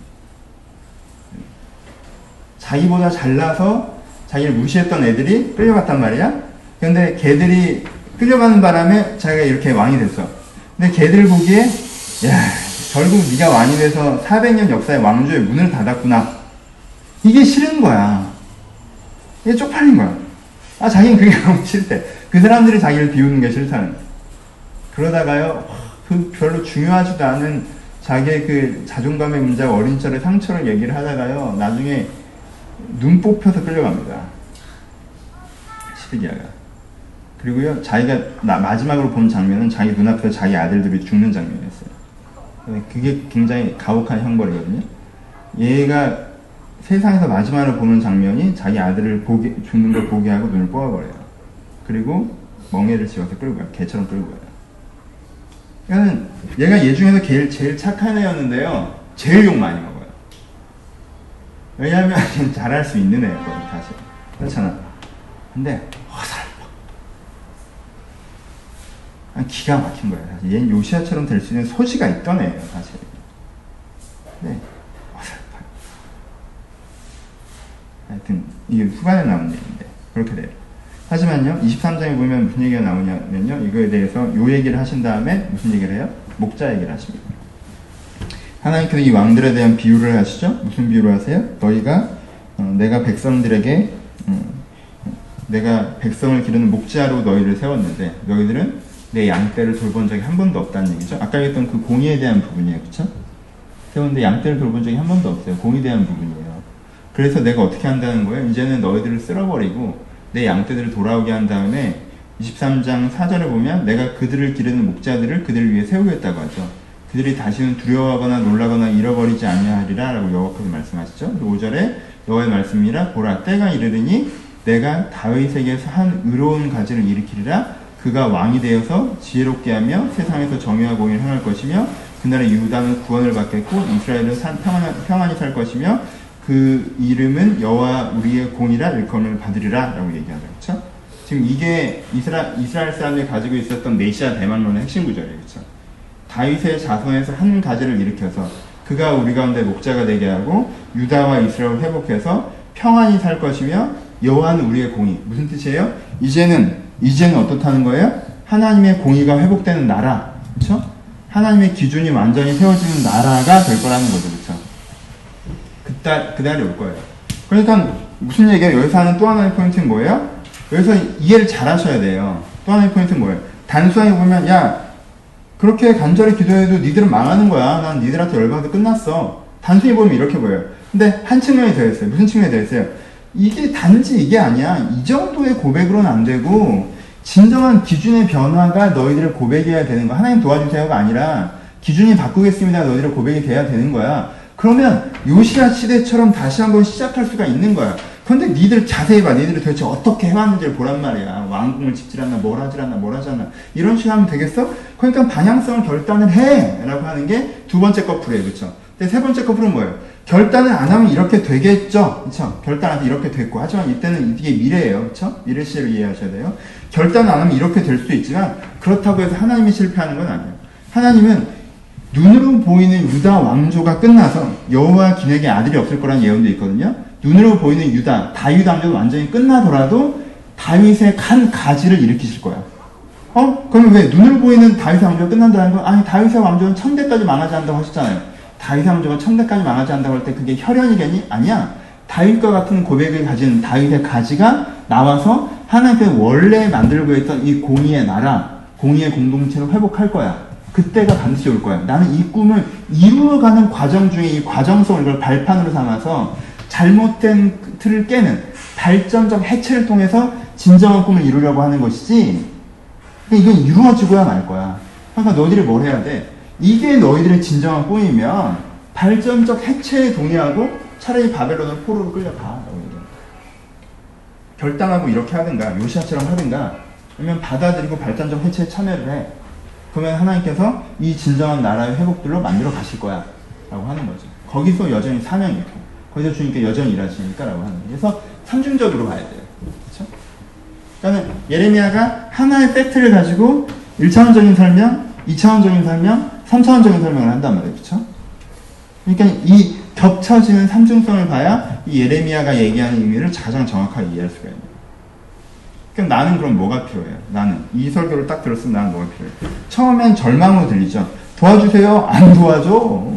자기보다 잘나서 자기를 무시했던 애들이 끌려갔단 말이야? 근데 걔들이 끌려가는 바람에 자기가 이렇게 왕이 됐어. 근데 걔들 보기에, 야, 결국 네가 왕이 돼서 400년 역사의 왕조의 문을 닫았구나. 이게 싫은 거야. 이게 쪽팔린 거야. 아, 자기는 그게 너무 싫대. 그 사람들이 자기를 비우는 게 싫다는. 그러다가요, 그 별로 중요하지도 않은 자기의 그 자존감의 문제와 어린 시절의 상처를 얘기를 하다가요, 나중에 눈 뽑혀서 끌려갑니다. 시드기야가. 그리고요, 자기가 나, 마지막으로 본 장면은 자기 눈앞에서 자기 아들들이 죽는 장면이었어요. 그게 굉장히 가혹한 형벌이거든요. 얘가 세상에서 마지막으로 보는 장면이 자기 아들을 보게, 죽는 걸 보게 하고 눈을 뽑아버려요. 그리고 멍해를 지어서 끌고 가요. 개처럼 끌고 가요. 그러니까 얘가 얘 중에서 제일, 제일 착한 애였는데요. 제일 욕 많이 먹어요. 왜냐하면 [LAUGHS] 잘할 수 있는 애였거든, 사실. 그렇잖아. 근데 화살팍. 기가 막힌 거예요. 사실. 얘는 요시아처럼 될 수 있는 소지가 있던 애예요, 사실. 네. 화살팍. 하여튼 이게 후반에 나온 얘기인데 그렇게 돼요. 하지만요, 23장에 보면 무슨 얘기가 나오냐면요, 이거에 대해서 요 얘기를 하신 다음에 무슨 얘기를 해요? 목자 얘기를 하십니다. 하나님께서 이 왕들에 대한 비유를 하시죠? 무슨 비유를 하세요? 너희가 어, 내가 백성들에게 음, 내가 백성을 기르는 목자로 너희를 세웠는데 너희들은 내 양떼를 돌본 적이 한 번도 없다는 얘기죠. 아까 했던 그 공의에 대한 부분이에요, 그렇죠? 세웠는데 양떼를 돌본 적이 한 번도 없어요. 공에 대한 부분이에요. 그래서 내가 어떻게 한다는 거예요? 이제는 너희들을 쓸어버리고 내 양떼들을 돌아오게 한 다음에 23장 4절을 보면 내가 그들을 기르는 목자들을 그들을 위해 세우겠다고 하죠. 그들이 다시는 두려워하거나 놀라거나 잃어버리지 아니하리라 라고 여호와께서 말씀하시죠. 5절에 여호와의 말씀이라 보라 때가 이르르니 내가 다윗에게서 한 의로운 가지를 일으키리라 그가 왕이 되어서 지혜롭게 하며 세상에서 정의와 공의를 행할 것이며 그날에 유다는 구원을 받겠고 이스라엘은 평안, 평안히 살 것이며 그 이름은 여호와 우리의 공이라 일컬음을 받으리라 라고 얘기하죠. 그렇죠? 지금 이게 이스라, 이스라엘 사람들이 가지고 있었던 메시아 대망론의 핵심 구절이에요. 그렇죠? 다윗의 자손에서 한 가지를 일으켜서 그가 우리 가운데 목자가 되게 하고 유다와 이스라엘을 회복해서 평안히 살 것이며 여호와는 우리의 공의. 무슨 뜻이에요? 이제는 이제는 어떻다는 거예요? 하나님의 공의가 회복되는 나라. 그렇죠? 하나님의 기준이 완전히 세워지는 나라가 될 거라는 거죠. 그렇죠? 그달 그날이 올 거예요. 그러니까 무슨 얘기예요? 여기서 하는 또 하나의 포인트는 뭐예요? 여기서 이해를 잘 하셔야 돼요. 또 하나의 포인트는 뭐예요? 단순하게 보면 야 그렇게 간절히 기도해도 니들은 망하는 거야. 난 니들한테 열받아서 끝났어. 단순히 보면 이렇게 보여요. 근데 한 측면이 더 있어요. 무슨 측면이 더 있어요? 이게 단지 이게 아니야. 이 정도의 고백으로는 안 되고 진정한 기준의 변화가 너희들을 고백해야 되는 거. 하나님 도와주세요가 아니라 기준이 바꾸겠습니다. 너희들 고백이 돼야 되는 거야. 그러면 요시아 시대처럼 다시 한번 시작할 수가 있는 거야. 그런데 니들 자세히 봐. 니들이 도대체 어떻게 해왔는지를 보란 말이야. 왕궁을 짓질 않나, 뭘 하질 않나, 뭘 않나. 이런 식으로 하면 되겠어? 그러니까 방향성을 결단을 해! 라고 하는 게 두 번째 커플이에요. 그쵸? 근데 세 번째 커플은 뭐예요? 결단을 안 하면 이렇게 되겠죠? 그쵸? 결단 안 해서 이렇게 됐고. 하지만 이때는 이게 미래예요. 그쵸? 미래 시를 이해하셔야 돼요. 결단 안 하면 이렇게 될 수도 있지만, 그렇다고 해서 하나님이 실패하는 건 아니에요. 하나님은 눈으로 보이는 유다 왕조가 끝나서 여호와 기내게 아들이 없을 거라는 예언도 있거든요. 눈으로 보이는 다윗 왕조가 완전히 끝나더라도 다윗의 간 가지를 일으키실 거야. 어? 그럼 왜 눈으로 보이는 다윗의 왕조가 끝난다는 건 아니 다윗의 왕조는 천대까지 망하지 않다고 하셨잖아요. 다윗의 왕조가 천대까지 망하지 않다고 할 때 그게 혈연이겠니? 아니야. 다윗과 같은 고백을 가진 다윗의 가지가 나와서 하나님께 원래 만들고 있던 이 공의의 나라, 공의의 공동체를 회복할 거야. 그때가 반드시 올 거야. 나는 이 꿈을 이루어가는 과정 중에 이 과정성을 이걸 발판으로 삼아서 잘못된 틀을 깨는 발전적 해체를 통해서 진정한 꿈을 이루려고 하는 것이지. 이건 이루어지고야 말 거야. 그러니까 너희들이 뭘 해야 돼? 이게 너희들의 진정한 꿈이면 발전적 해체에 동의하고 차라리 바벨론을 포로로 끌려가. 결단하고 이렇게 하든가, 요시아처럼 하든가, 아니면 받아들이고 발전적 해체에 참여를 해. 그러면 하나님께서 이 진정한 나라의 회복들로 만들어 가실 거야. 라고 하는 거죠. 거기서 여전히 사명이 있고, 거기서 주님께 여전히 일하시니까 라고 하는. 그래서 삼중적으로 봐야 돼요. 그렇죠? 그러니까 예레미야가 하나의 팩트를 가지고 1차원적인 설명, 2차원적인 설명, 3차원적인 설명을 한단 말이에요. 그렇죠? 그러니까 이 겹쳐지는 삼중성을 봐야 이 예레미야가 얘기하는 의미를 가장 정확하게 이해할 수가 있는. 그럼 나는 그럼 뭐가 필요해요? 나는 이 설교를 딱 들었으면 나는 뭐가 필요해? 처음엔 절망으로 들리죠. 도와주세요. 안 도와줘.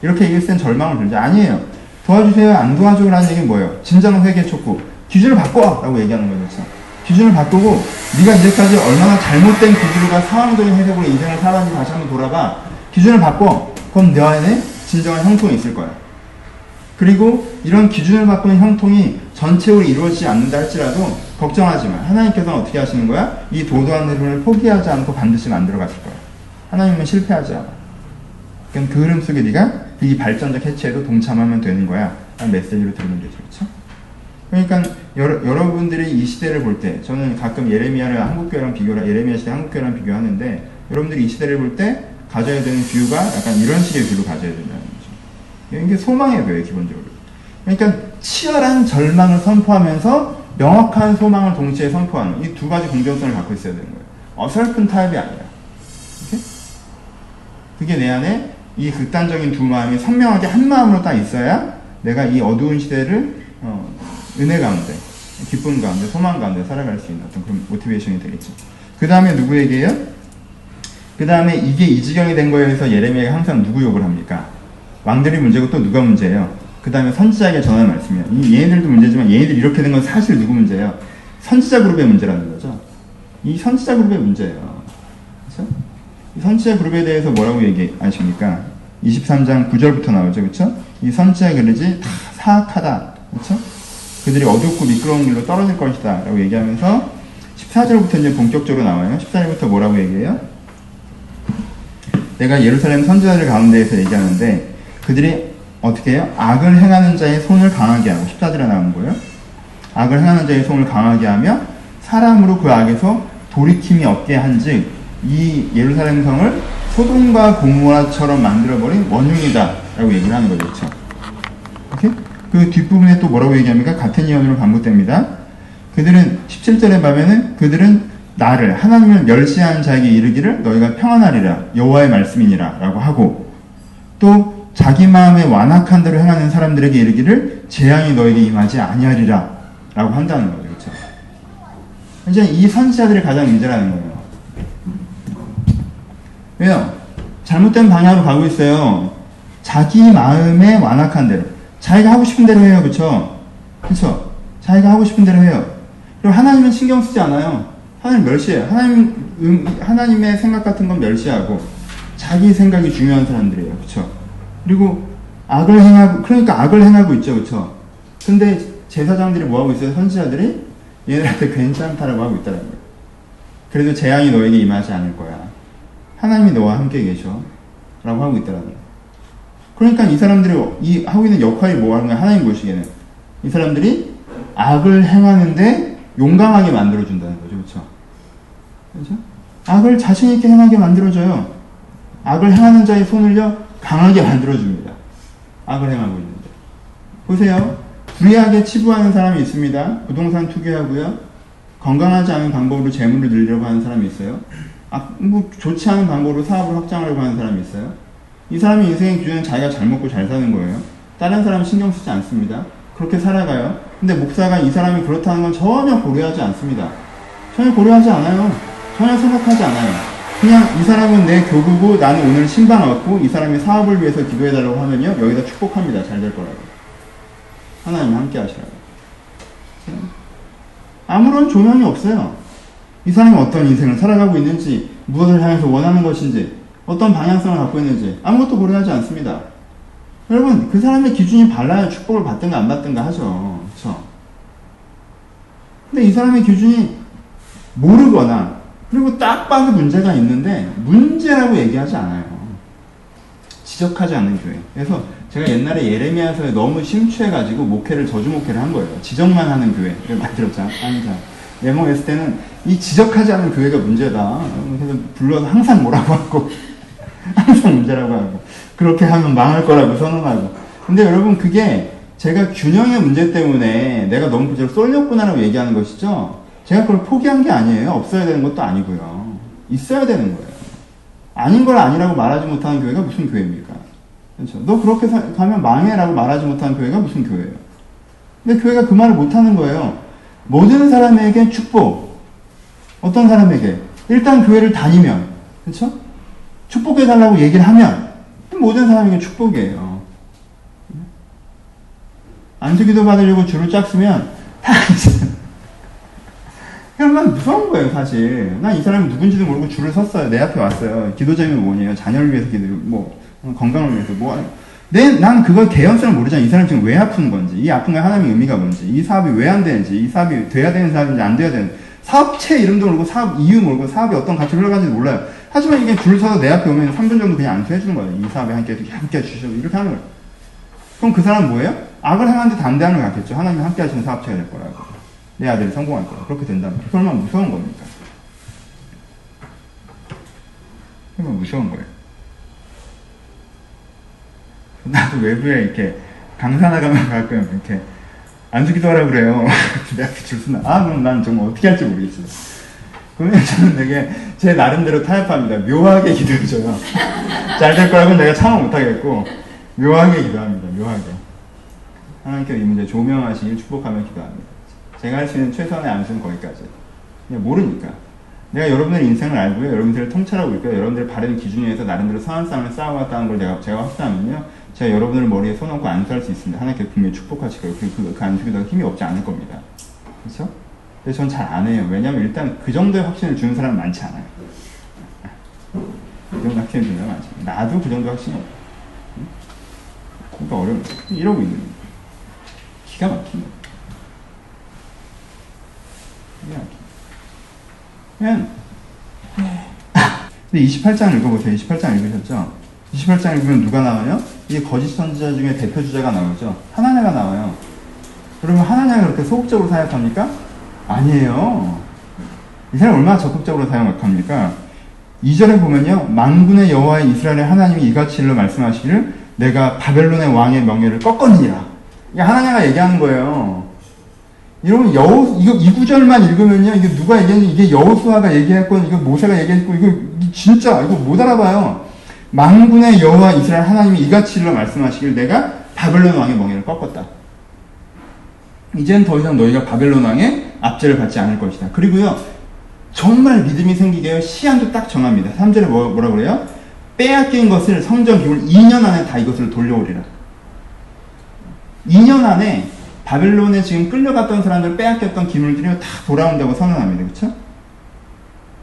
이렇게 얘기했을 땐 절망으로 들리죠. 아니에요. 도와주세요. 안 도와줘라는 얘기는 뭐예요? 진정한 회개 촉구. 기준을 바꿔! 라고 얘기하는 거죠. 그렇죠? 기준을 바꾸고 네가 이제까지 얼마나 잘못된 기준과 상황적인 해석으로 인생을 살았는지 다시 한번 돌아봐. 기준을 바꿔. 그럼 내 안에 진정한 형통이 있을 거야. 그리고 이런 기준을 바꾸는 형통이 전체로 이루어지지 않는다 할지라도 걱정하지 마. 하나님께서는 어떻게 하시는 거야? 이 도도한 흐름을 포기하지 않고 반드시 만들어 가실 거야. 하나님은 실패하지 않아. 그럼 그 흐름 속에 네가 이 발전적 해체에도 동참하면 되는 거야. 라는 메시지로 들으면 되죠. 그렇죠? 그러니까 여러, 여러분들이 이 시대를 볼 때 저는 가끔 예레미야를 한국교회랑 비교를 예레미야 시대 한국교회랑 비교하는데 여러분들이 이 시대를 볼 때 가져야 되는 view가 약간 이런 식의 view로 가져야 된다는 거죠. 이게 소망의 view예요, 기본적으로. 그러니까 치열한 절망을 선포하면서 명확한 소망을 동시에 선포하는 이 두 가지 공정성을 갖고 있어야 되는 거예요. 어설픈 타협이 아니라. 그게 내 안에 이 극단적인 두 마음이 선명하게 한 마음으로 딱 있어야 내가 이 어두운 시대를 어, 은혜 가운데, 기쁨 가운데, 소망 가운데 살아갈 수 있는 어떤 그런 모티베이션이 되겠죠. 그 다음에 누구에게요? 그 다음에 이게 이 지경이 된 거에 대해서 예레미야가 항상 누구 욕을 합니까? 왕들이 문제고 또 누가 문제예요? 그 다음에 선지자에게 전하는 말씀이에요. 이 얘네들도 문제지만 얘네들 이렇게 된 건 사실 누구 문제예요? 선지자 그룹의 문제라는 거죠. 이 선지자 그룹의 문제예요. 선지자 그룹에 대해서 뭐라고 얘기하십니까? 23장 9절부터 나오죠. 그렇죠? 이 선지자 그릇이 다 사악하다. 그렇죠? 그들이 어둡고 미끄러운 길로 떨어질 것이다. 라고 얘기하면서 14절부터 이제 본격적으로 나와요. 14절부터 뭐라고 얘기해요? 내가 예루살렘 선지자들 가운데에서 얘기하는데 그들이 어떻게 해요? 악을 행하는 자의 손을 강하게 하고 14절에 나오는 거예요. 악을 행하는 자의 손을 강하게 하며 사람으로 그 악에서 돌이킴이 없게 한즉 이 예루살렘 성을 소돔과 고모라처럼 만들어버린 원흉이다 라고 얘기를 하는 거죠. 그렇죠? 오케이? 그 뒷부분에 또 뭐라고 얘기합니까? 같은 예언으로 반복됩니다. 그들은 17절에 보면은 그들은 나를 하나님을 멸시한 자에게 이르기를 너희가 평안하리라 여호와의 말씀이니라 라고 하고 또 자기 마음에 완악한 대로 행하는 사람들에게 이르기를 재앙이 너에게 임하지 아니하리라 라고 한다는 거죠. 그렇죠? 이제 이 선지자들이 가장 문제라는 거예요. 왜요? 잘못된 방향으로 가고 있어요. 자기 마음에 완악한 대로. 자기가 하고 싶은 대로 해요. 그쵸? 그쵸? 자기가 하고 싶은 대로 해요. 그리고 하나님은 신경 쓰지 않아요. 하나님 멸시해요. 하나님, 음, 하나님의 생각 같은 건 멸시하고, 자기 생각이 중요한 사람들이에요. 그쵸? 그리고 악을 행하고, 그러니까 악을 행하고 있죠. 그쵸? 근데 제사장들이 뭐하고 있어요? 선지자들이 얘네한테 [LAUGHS] 괜찮다라고 하고 있다는 거예요. 그래도 재앙이 너에게 임하지 않을 거야. 하나님이 너와 함께 계셔. 라고 하고 거예요. 그러니까 이 사람들이 이 하고 있는 역할이 뭐 하는 거야? 하나님 보시기에는. 이 사람들이 악을 행하는데 용감하게 만들어준다는 거죠. 그렇죠? 그렇죠? 악을 자신있게 행하게 만들어줘요. 악을 행하는 자의 손을요, 강하게 만들어줍니다. 악을 행하고 있는데. 보세요. 불의하게 치부하는 사람이 있습니다. 부동산 투기하고요. 건강하지 않은 방법으로 재물을 늘려고 하는 사람이 있어요. 아, 뭐 좋지 않은 방법으로 사업을 확장하려고 하는 사람이 있어요. 이 사람의 인생의 기준은 자기가 잘 먹고 잘 사는 거예요. 다른 사람은 신경 쓰지 않습니다. 그렇게 살아가요. 근데 목사가 이 사람이 그렇다는 건 전혀 고려하지 않습니다. 전혀 고려하지 않아요. 전혀 생각하지 않아요. 그냥 이 사람은 내 교구고 나는 오늘 신방 왔고 이 사람의 사업을 위해서 기도해달라고 하면요. 여기다 축복합니다. 잘 될 거라고. 하나님 함께 하시라고. 아무런 조명이 없어요. 이 사람이 어떤 인생을 살아가고 있는지 무엇을 향해서 원하는 것인지, 어떤 방향성을 갖고 있는지 아무것도 고려하지 않습니다. 여러분, 그 사람의 기준이 발라야 축복을 받든가 안 받든가 하죠. 그렇죠? 근데 이 사람의 기준이 모르거나 그리고 딱 봐도 문제가 있는데 문제라고 얘기하지 않아요. 지적하지 않는 교회. 그래서 제가 옛날에 예레미야서에 너무 심취해가지고 목회를 저주 목회를 한 거예요. 지적만 하는 교회를 만들었잖아. 항상. 예몽했을 때는 이 지적하지 않는 교회가 문제다. 그래서 불러서 항상 뭐라고 하고 [LAUGHS] 항상 문제라고 하고 그렇게 하면 망할 거라고 선언하고. 근데 여러분 그게 제가 균형의 문제 때문에 내가 너무 그저 쏠렸구나라고 얘기하는 것이죠. 제가 그걸 포기한 게 아니에요. 없어야 되는 것도 아니고요. 있어야 되는 거예요. 아닌 걸 아니라고 말하지 못하는 교회가 무슨 교회입니까? 그렇죠. 너 그렇게 사, 가면 망해라고 말하지 못하는 교회가 무슨 교회예요? 근데 교회가 그 말을 못하는 거예요. 모든 사람에게 축복. 어떤 사람에게? 일단 교회를 다니면, 그렇죠? 축복해달라고 얘기를 하면 모든 사람에게 축복이에요. 안수기도 받으려고 줄을 짝 쓰면 다 그냥 무서운 거예요, 사실. 난 이 사람이 누군지도 모르고 줄을 섰어요. 내 앞에 왔어요. 기도 제목이 뭐냐요? 자녀를 위해서 기도, 뭐, 건강을 위해서, 뭐. 내, 난 그걸 개연성을 모르잖아. 이 사람이 지금 왜 아픈 건지, 이 아픈 거 하나님의 의미가 뭔지, 이 사업이 왜 안 되는지, 이 사업이 돼야 되는 사업인지 안 돼야 되는 사업체 이름도 모르고, 사업 이유 모르고, 사업이 어떤 가치로 흘러가는지 몰라요. 하지만 이게 줄 서서 내 앞에 오면 3분 정도 그냥 안수해주는 거예요. 이 사업에 함께, 함께 해주시고, 이렇게 하는 거예요. 그럼 그 사람은 뭐예요? 악을 행하는데 담대함을 갖겠죠. 하나님이 함께 하시는 사업체가 될 거라고. 내 아들이 성공할 거야. 그렇게 된다면 그 얼마나 무서운 겁니까? 얼마나 무서운 거예요. 나도 외부에 이렇게 강사 나가면 가끔 이렇게 안주기도 하라 그래요. [LAUGHS] 내 앞에 줄 서나. 아, 그럼 난 정말 어떻게 할지 모르겠어요. 그러면 저는 되게 제 나름대로 타협합니다. 묘하게 기도해줘요. 잘 될 거라고 내가 참아 못하겠고, 묘하게 기도합니다. 묘하게. 하나님께서 이 문제 조명하시길 축복하며 기도합니다. 제가 할 수 있는 최선의 안수는 거기까지. 그냥 모르니까. 내가 여러분들의 인생을 알고요. 여러분들을 통찰하고 있고요. 여러분들의 바른 기준에 의해서 나름대로 선한 싸움을 싸워왔다는 걸 내가, 제가 확신하면요. 제가 여러분들 머리에 손 얹고 안수할 수 있습니다. 하나님께서 분명히 축복하실 거예요. 그, 그, 그 안수기도 힘이 없지 않을 겁니다. 그렇죠? 근데 전 잘 안 해요. 왜냐면 일단 그 정도의 확신을 주는 사람은 많지 않아요. 그 정도 확신을 주는 사람은 많지 않아요. 나도 그 정도 확신이 없어요. 그러니까 어려운 이러고 있는 거예요. 기가 막힌 거예요. 그냥 [LAUGHS] 근데 28장 읽어보세요. 28장 읽으셨죠? 28장 읽으면 누가 나와요? 이게 거짓 선지자 중에 대표 주자가 나오죠. 하나냐가 나와요. 그러면 하나냐가 그렇게 소극적으로 사역합니까? 아니에요. 이 사람 얼마나 적극적으로 사용합니까? 2절에 보면요. 만군의 여호와의 이스라엘의 하나님이 이같이 일러 말씀하시기를 내가 바벨론의 왕의 명예를 꺾었니라. 이게 하나냐가 얘기하는 거예요. 여러분 여호 이거 이 구절만 읽으면요 이게 누가 얘기했는지 이게 여호수아가 얘기했고 이거 모세가 얘기했고 이거 진짜 이거 못 알아봐요. 만군의 여호와 이스라엘 하나님이 이같이 일러 말씀하시길 내가 바벨론 왕의 멍에를 꺾었다. 이젠 더 이상 너희가 바벨론 왕의 압제를 받지 않을 것이다. 그리고요 정말 믿음이 생기게 시한도 딱 정합니다. 3절에 뭐, 뭐라 그래요? 빼앗긴 것을 성전 기물 2년 안에 다 이것을 돌려오리라. 2년 안에 바벨론에 지금 끌려갔던 사람들 빼앗겼던 기물들이 다 돌아온다고 선언합니다. 그쵸?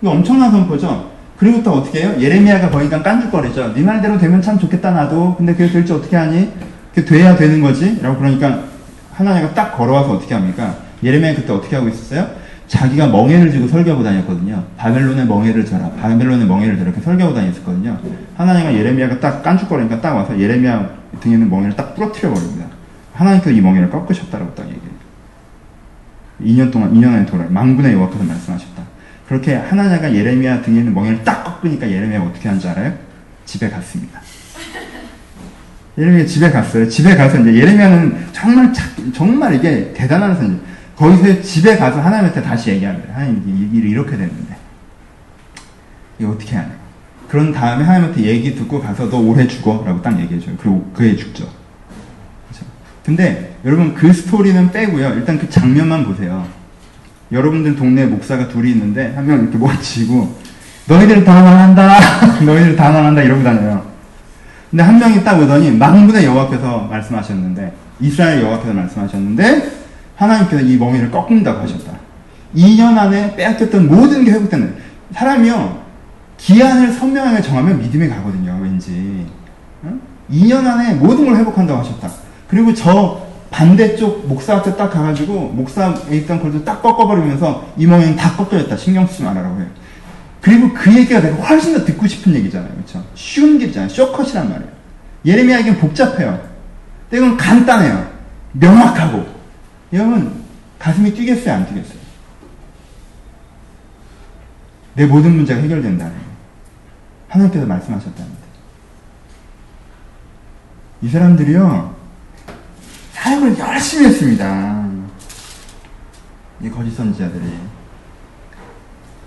이거 엄청난 선포죠? 그리고 또 어떻게 해요? 예레미야가 거기가 깐죽거리죠. 네 말대로 되면 참 좋겠다 나도. 근데 그게 될지 어떻게 하니? 그게 돼야 되는 거지? 라고 그러니까 하나님가 딱 걸어와서 어떻게 합니까? 예레미야 그때 어떻게 하고 있었어요? 자기가 멍해를 지고 설교하고 다녔거든요. 바벨론의 멍해를 져라. 바벨론의 멍해를. 이렇게 설교하고 다녔었거든요. 하나님과 예레미야가 딱 깐죽거리니까 딱 와서 예레미야 등에 있는 멍해를 딱 부러뜨려 버립니다. 하나님께서 이 멍에를 꺾으셨다라고 딱 얘기해요. 2년 동안, 2년 안에 돌아 망군의 여호와께서 말씀하셨다. 그렇게 하나냐가 예레미야 등에 있는 멍에를 딱 꺾으니까 예레미야가 어떻게 하는 줄 알아요? 집에 갔습니다. 예레미야 집에 갔어요. 집에 가서 이제 예레미야는 정말 정말 이게 대단한 선지. 거기서 집에 가서 하나님한테 다시 얘기합니다. 하나님 이 일이 이렇게 됐는데 이거 어떻게 하냐? 그런 다음에 하나님한테 얘기 듣고 가서 너 올해 죽어라고 딱 얘기해줘요. 그리고 그해 죽죠. 근데 여러분 그 스토리는 빼고요. 일단 그 장면만 보세요. 여러분들 동네 목사가 둘이 있는데 한 명 이렇게 멋지고 너희들 다 망한다. [LAUGHS] 너희들 다 망한다 이러고 다녀요. 근데 한 명이 딱 오더니 망군의 여호와께서 말씀하셨는데 이스라엘 여호와께서 말씀하셨는데 하나님께서 이 멍에를 꺾는다고 하셨다. 2년 안에 빼앗겼던 모든 게 회복되는 사람이요. 기한을 선명하게 정하면 믿음이 가거든요, 왠지. 응? 2년 안에 모든 걸 회복한다고 하셨다. 그리고 저 반대쪽 목사한테 딱 가가지고 목사에 있던 걸도 딱 꺾어버리면서 이 모양이 다 꺾여졌다. 신경 쓰지 말아라고 해요. 그리고 그 얘기가 내가 훨씬 더 듣고 싶은 얘기잖아요. 그렇죠? 쉬운 길이잖아요. 쇼컷이란 말이에요. 예레미야에겐 복잡해요. 이건 간단해요. 명확하고. 여러분 가슴이 뛰겠어요? 안 뛰겠어요? 내 모든 문제가 해결된다는 하나님께서 말씀하셨다는데. 이 사람들이요, 사역을 열심히 했습니다. 이 거짓 선지자들이.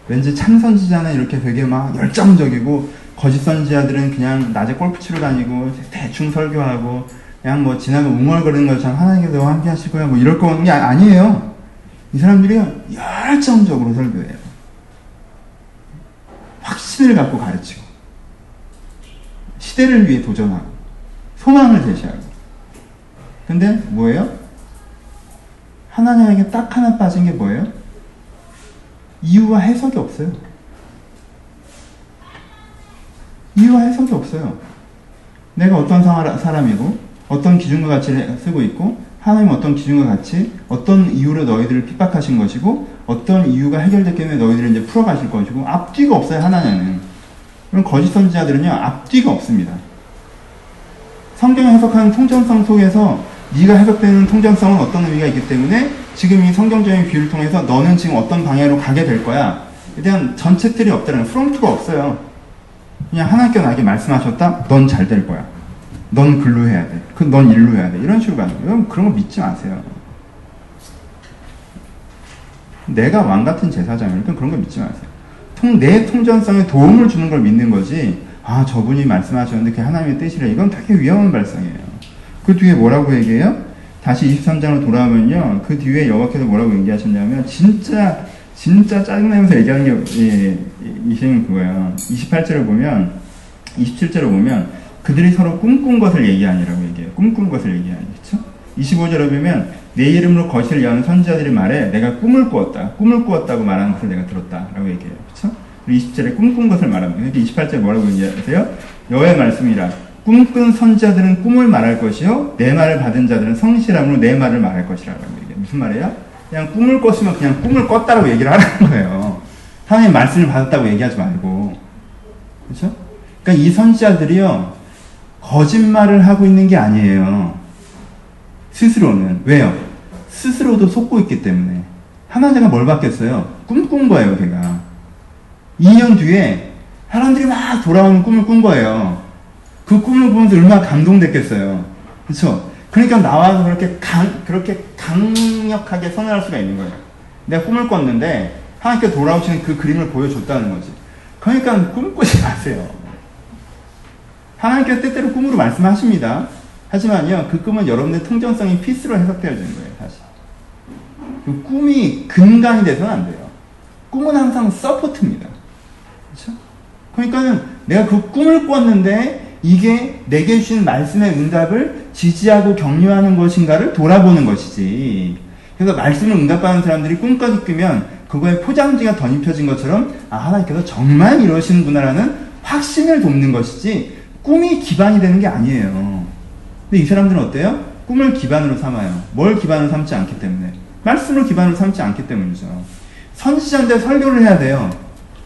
왠지 참 선지자는 이렇게 되게 막 열정적이고, 거짓 선지자들은 그냥 낮에 골프 치러 다니고, 대충 설교하고, 그냥 뭐 지나가 웅얼거리는 것처럼 하나님께서 함께 거야, 뭐 이럴 거는 게 아니에요. 이 사람들이요, 열정적으로 설교해요. 확신을 갖고 가르치고, 시대를 위해 도전하고, 소망을 제시하고. 근데 뭐예요? 하나님에게 딱 하나 빠진 게 뭐예요? 이유와 해석이 없어요. 이유와 해석이 없어요. 내가 어떤 사람이고, 어떤 기준과 가치를 쓰고 있고, 하나님 어떤 기준과 같이, 어떤 이유로 너희들을 핍박하신 것이고, 어떤 이유가 해결됐기 때문에 너희들을 이제 풀어가실 것이고, 앞뒤가 없어요, 하나님은. 그럼 거짓 선지자들은요, 앞뒤가 없습니다. 성경 해석하는 통전성 속에서 네가 해석되는 통전성은 어떤 의미가 있기 때문에 지금 이 성경적인 비유를 통해서 너는 지금 어떤 방향으로 가게 될 거야. 에 대한 전책들이 없다는 프롬프가 없어요. 그냥 하나님께서 나에게 말씀하셨다. 넌 잘 될 거야. 넌 글로 해야 돼. 그넌 일로 해야 돼. 이런 식으로 가는 거예요. 그런 거 믿지 마세요. 내가 왕 같은 제사장이니까 그런 거 믿지 마세요. 통, 내 통전성에 도움을 주는 걸 믿는 거지. 아, 저분이 말씀하셨는데 그게 하나님의 뜻이래. 이건 되게 위험한 발상이에요. 그 뒤에 뭐라고 얘기해요? 다시 23장으로 돌아오면요. 그 뒤에 여호와께서 뭐라고 얘기하셨냐면 진짜 진짜 짜증나면서 얘기하는 게 예, 이시는 그거예요. 28절을 보면 27절을 보면 그들이 서로 꿈꾼 것을 얘기하니라고 얘기해요. 꿈꾼 것을 얘기하니. 그렇죠? 25절에 보면 내 이름으로 거실을 여는 선지자들이 말해 내가 꿈을 꾸었다. 꿈을 꾸었다고 말하는 것을 내가 들었다라고 얘기해요. 그렇죠? 20절에 꿈꾼 것을 말합니다. 28절에 뭐라고 얘기하세요? 여호와의 말씀이라 꿈꾼 선자들은 꿈을 말할 것이요 내 말을 받은 자들은 성실함으로 내 말을 말할 것이라고 얘기해요. 무슨 말이에요? 그냥 꿈을 꿨으면 그냥 꿈을 꿨다고 얘기를 하라는 [LAUGHS] 거예요. 하나님 말씀을 받았다고 얘기하지 말고 그렇죠? 그러니까 이 선지자들이요 거짓말을 하고 있는 게 아니에요. 스스로는 왜요? 스스로도 속고 있기 때문에 하나님가 뭘 받겠어요? 꿈꾼 거예요, 걔가. 2년 뒤에 사람들이 막 돌아오는 꿈을 꾼 거예요. 그 꿈을 보면서 얼마나 감동됐겠어요. 그렇죠? 그러니까 나와서 그렇게 강, 그렇게 강력하게 선언할 수가 있는 거예요. 내가 꿈을 꿨는데 하나님께 돌아오시는 그 그림을 보여줬다는 거지. 그러니까 꿈 꾸지 마세요. 하나님께서 때때로 꿈으로 말씀하십니다. 하지만요, 그 꿈은 여러분의 통전성이 피스로 해석되어지는 거예요, 사실. 그 꿈이 근간이 돼서는 안 돼요. 꿈은 항상 서포트입니다. 그렇죠? 그러니까는 내가 그 꿈을 꿨는데 이게 내게 주신 말씀의 응답을 지지하고 격려하는 것인가를 돌아보는 것이지. 그래서 말씀을 응답하는 사람들이 꿈까지 꾸면 그거에 포장지가 덧입혀진 것처럼 아 하나님께서 정말 이러시는구나라는 확신을 돕는 것이지 꿈이 기반이 되는 게 아니에요. 근데 이 사람들은 어때요? 꿈을 기반으로 삼아요. 뭘 기반으로 삼지 않기 때문에. 말씀을 기반으로 삼지 않기 때문이죠. 선지자인데 설교를 해야 돼요.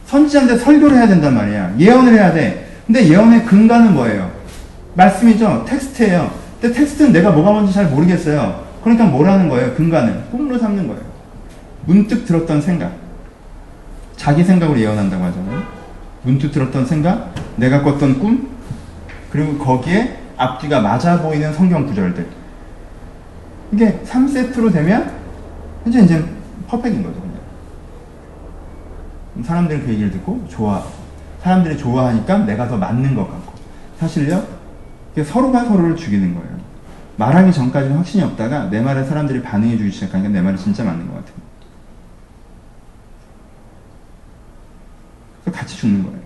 선지자인데 설교를 해야 된단 말이야. 예언을 해야 돼. 근데 예언의 근간은 뭐예요? 말씀이죠. 텍스트예요. 근데 텍스트는 내가 뭐가 뭔지 잘 모르겠어요. 그러니까 뭐라는 거예요? 근간은 꿈으로 삼는 거예요. 문득 들었던 생각. 자기 생각으로 예언한다고 하잖아요. 문득 들었던 생각, 내가 꿨던 꿈, 그리고 거기에 앞뒤가 맞아 보이는 성경 구절들. 이게 3세트로 되면 이제 이제 퍼펙인 거죠, 그냥. 사람들은 그 얘기를 듣고 좋아하고, 사람들이 좋아하니까 내가 더 맞는 것 같고. 사실요, 서로가 서로를 죽이는 거예요. 말하기 전까지는 확신이 없다가 내 말에 사람들이 반응해 주기 시작하니까 내 말이 진짜 맞는 것 같아요. 그래서 같이 죽는 거예요.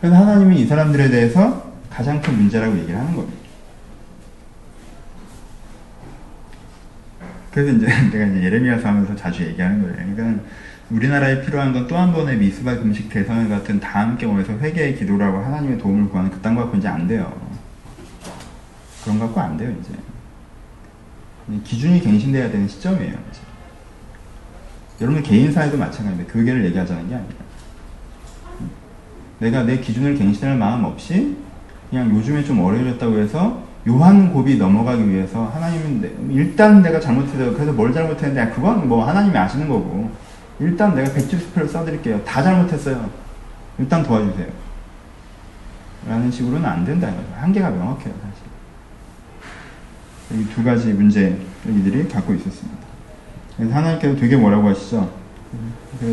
그래서 하나님이 이 사람들에 대해서 가장 큰 문제라고 얘기를 하는 겁니다. 그래서 이제 [LAUGHS] 내가 이제 예레미야서 하면서 자주 얘기하는 거예요. 그러니까 우리나라에 필요한 건 또 한 번의 미스바 금식 대선 같은 다 함께 모여서 회개의 기도라고 하나님의 도움을 구하는 그딴 거 갖고 이제 안 돼요. 그런 거 갖고 안 돼요, 이제. 기준이 갱신돼야 되는 시점이에요, 이제. 여러분 개인사에도 마찬가지입니다. 교계를 얘기하자는 게 아니라. 내가 내 기준을 갱신할 마음 없이 그냥 요즘에 좀 어려워졌다고 해서 요한 곱이 넘어가기 위해서 하나님은 내, 일단 내가 잘못해서 그래서 뭘 잘못했는데 그건 뭐 하나님이 아시는 거고 일단 내가 백지 수표를 써드릴게요. 다 잘못했어요. 일단 도와주세요. 라는 식으로는 안 거죠. 한계가 명확해요, 사실. 이 두 가지 문제 이들이 갖고 있었습니다. 그래서 하나님께서 되게 뭐라고 하시죠?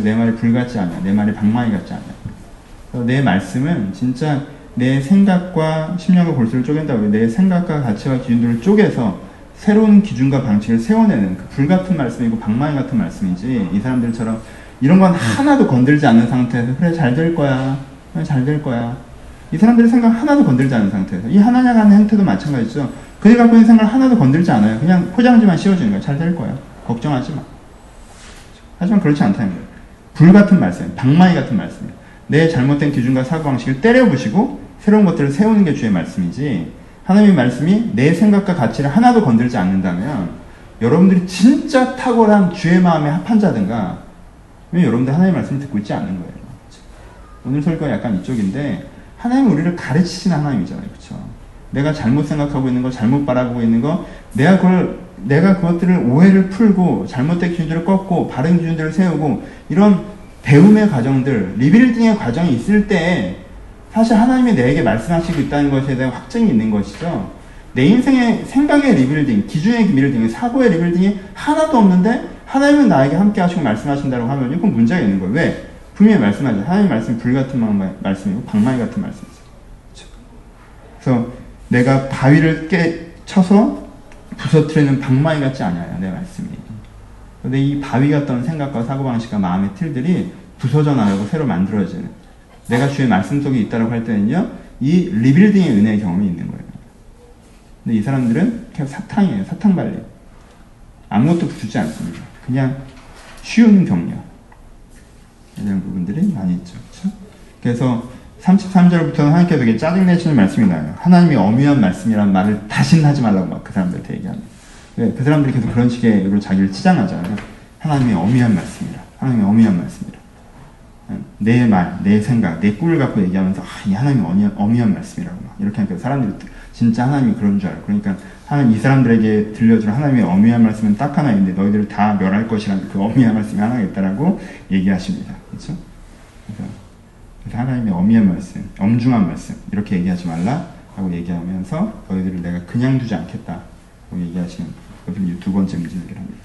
내 말이 불 같지 않냐. 내 말이 방망이 같지 않냐. 내 말씀은 진짜 내 생각과 심령과 골수를 쪼갠다고 내 생각과 가치와 기준들을 쪼개서 새로운 기준과 방식을 세워내는 그 불같은 말씀이고 방망이 같은 말씀이지 이 사람들처럼 이런 건 하나도 건들지 않는 상태에서 그래 잘 될 거야. 잘될 거야. 이 사람들의 생각 하나도 건들지 않는 상태에서 이 하나냐 하는 행태도 마찬가지죠. 그들 갖고 있는 생각을 하나도 건들지 않아요. 그냥 포장지만 씌워주는 거야. 잘 될 거야. 걱정하지 마. 하지만 그렇지 않다는 거예요. 불같은 말씀 방망이 같은 말씀이에요 내 잘못된 기준과 사고방식을 때려부시고 새로운 것들을 세우는 게 주의 말씀이지 하나님의 말씀이 내 생각과 가치를 하나도 건들지 않는다면 여러분들이 진짜 탁월한 주의 마음에 합한 자든가 왜 여러분들 하나님의 말씀을 듣고 있지 않는 거예요. 오늘 설교가 약간 이쪽인데 하나님 우리를 가르치시는 하나님이잖아요. 그렇죠? 내가 잘못 생각하고 있는 거, 잘못 바라보고 있는 거, 내가 그걸 내가 그것들을 오해를 풀고 잘못된 기준들을 꺾고 바른 기준들을 세우고 이런 배움의 과정들, 리빌딩의 과정이 있을 때 사실 하나님이 내게 말씀하시고 있다는 것에 대한 확증이 있는 것이죠. 내 인생의 생각의 리빌딩, 기준의 리빌딩, 사고의 rebuilding이 하나도 없는데 하나님은 나에게 함께 하시고 말씀하신다고 하면 이건 문제가 있는 거예요. 왜? 분명히 말씀하죠. 하나님 말씀 불같은 말씀이고 방망이 같은 말씀이죠. 그래서 내가 바위를 깨 쳐서 부서뜨리는 방망이 같지 않아요. 내 말씀이. 근데 이 바위 같던 생각과 사고방식과 마음의 틀들이 부서져 나가고 새로 만들어지는 내가 주의 말씀 속에 있다고 할 때는요, 이 리빌딩의 은혜의 경험이 있는 거예요. 근데 이 사람들은 그냥 사탕이에요. 사탕 발리. 아무것도 주지 않습니다. 그냥 쉬운 격려. 이런 부분들이 많이 있죠. 그렇죠? 그래서 33절부터는 하나님께서 되게 짜증내시는 말씀이 나요. 하나님이 어미한 말씀이란 말을 다시는 하지 말라고 막 그 사람들한테 얘기합니다. 네, 그 사람들이 계속 그런 식의 자기를 치장하잖아요. 하나님의 어미한 말씀이라. 하나님의 어미한 말씀이라. 내 말, 내 생각, 내 꿀을 갖고 얘기하면서 아, 이 하나님이 어미한, 어미한 말씀이라고 막 이렇게 하니까 사람들이 진짜 하나님이 그런 줄 알고 그러니까 하나님 이 사람들에게 들려주는 하나님의 어미한 말씀은 딱 하나 있는데 너희들을 다 멸할 것이라는 그 어미한 말씀이 하나 있다라고 얘기하십니다. 그렇죠? 그래서, 그래서 하나님의 어미한 말씀, 엄중한 말씀 이렇게 얘기하지 말라라고 얘기하면서 너희들을 내가 그냥 두지 않겠다라고 얘기하시는 그것이 두 번째 문제를 합니다.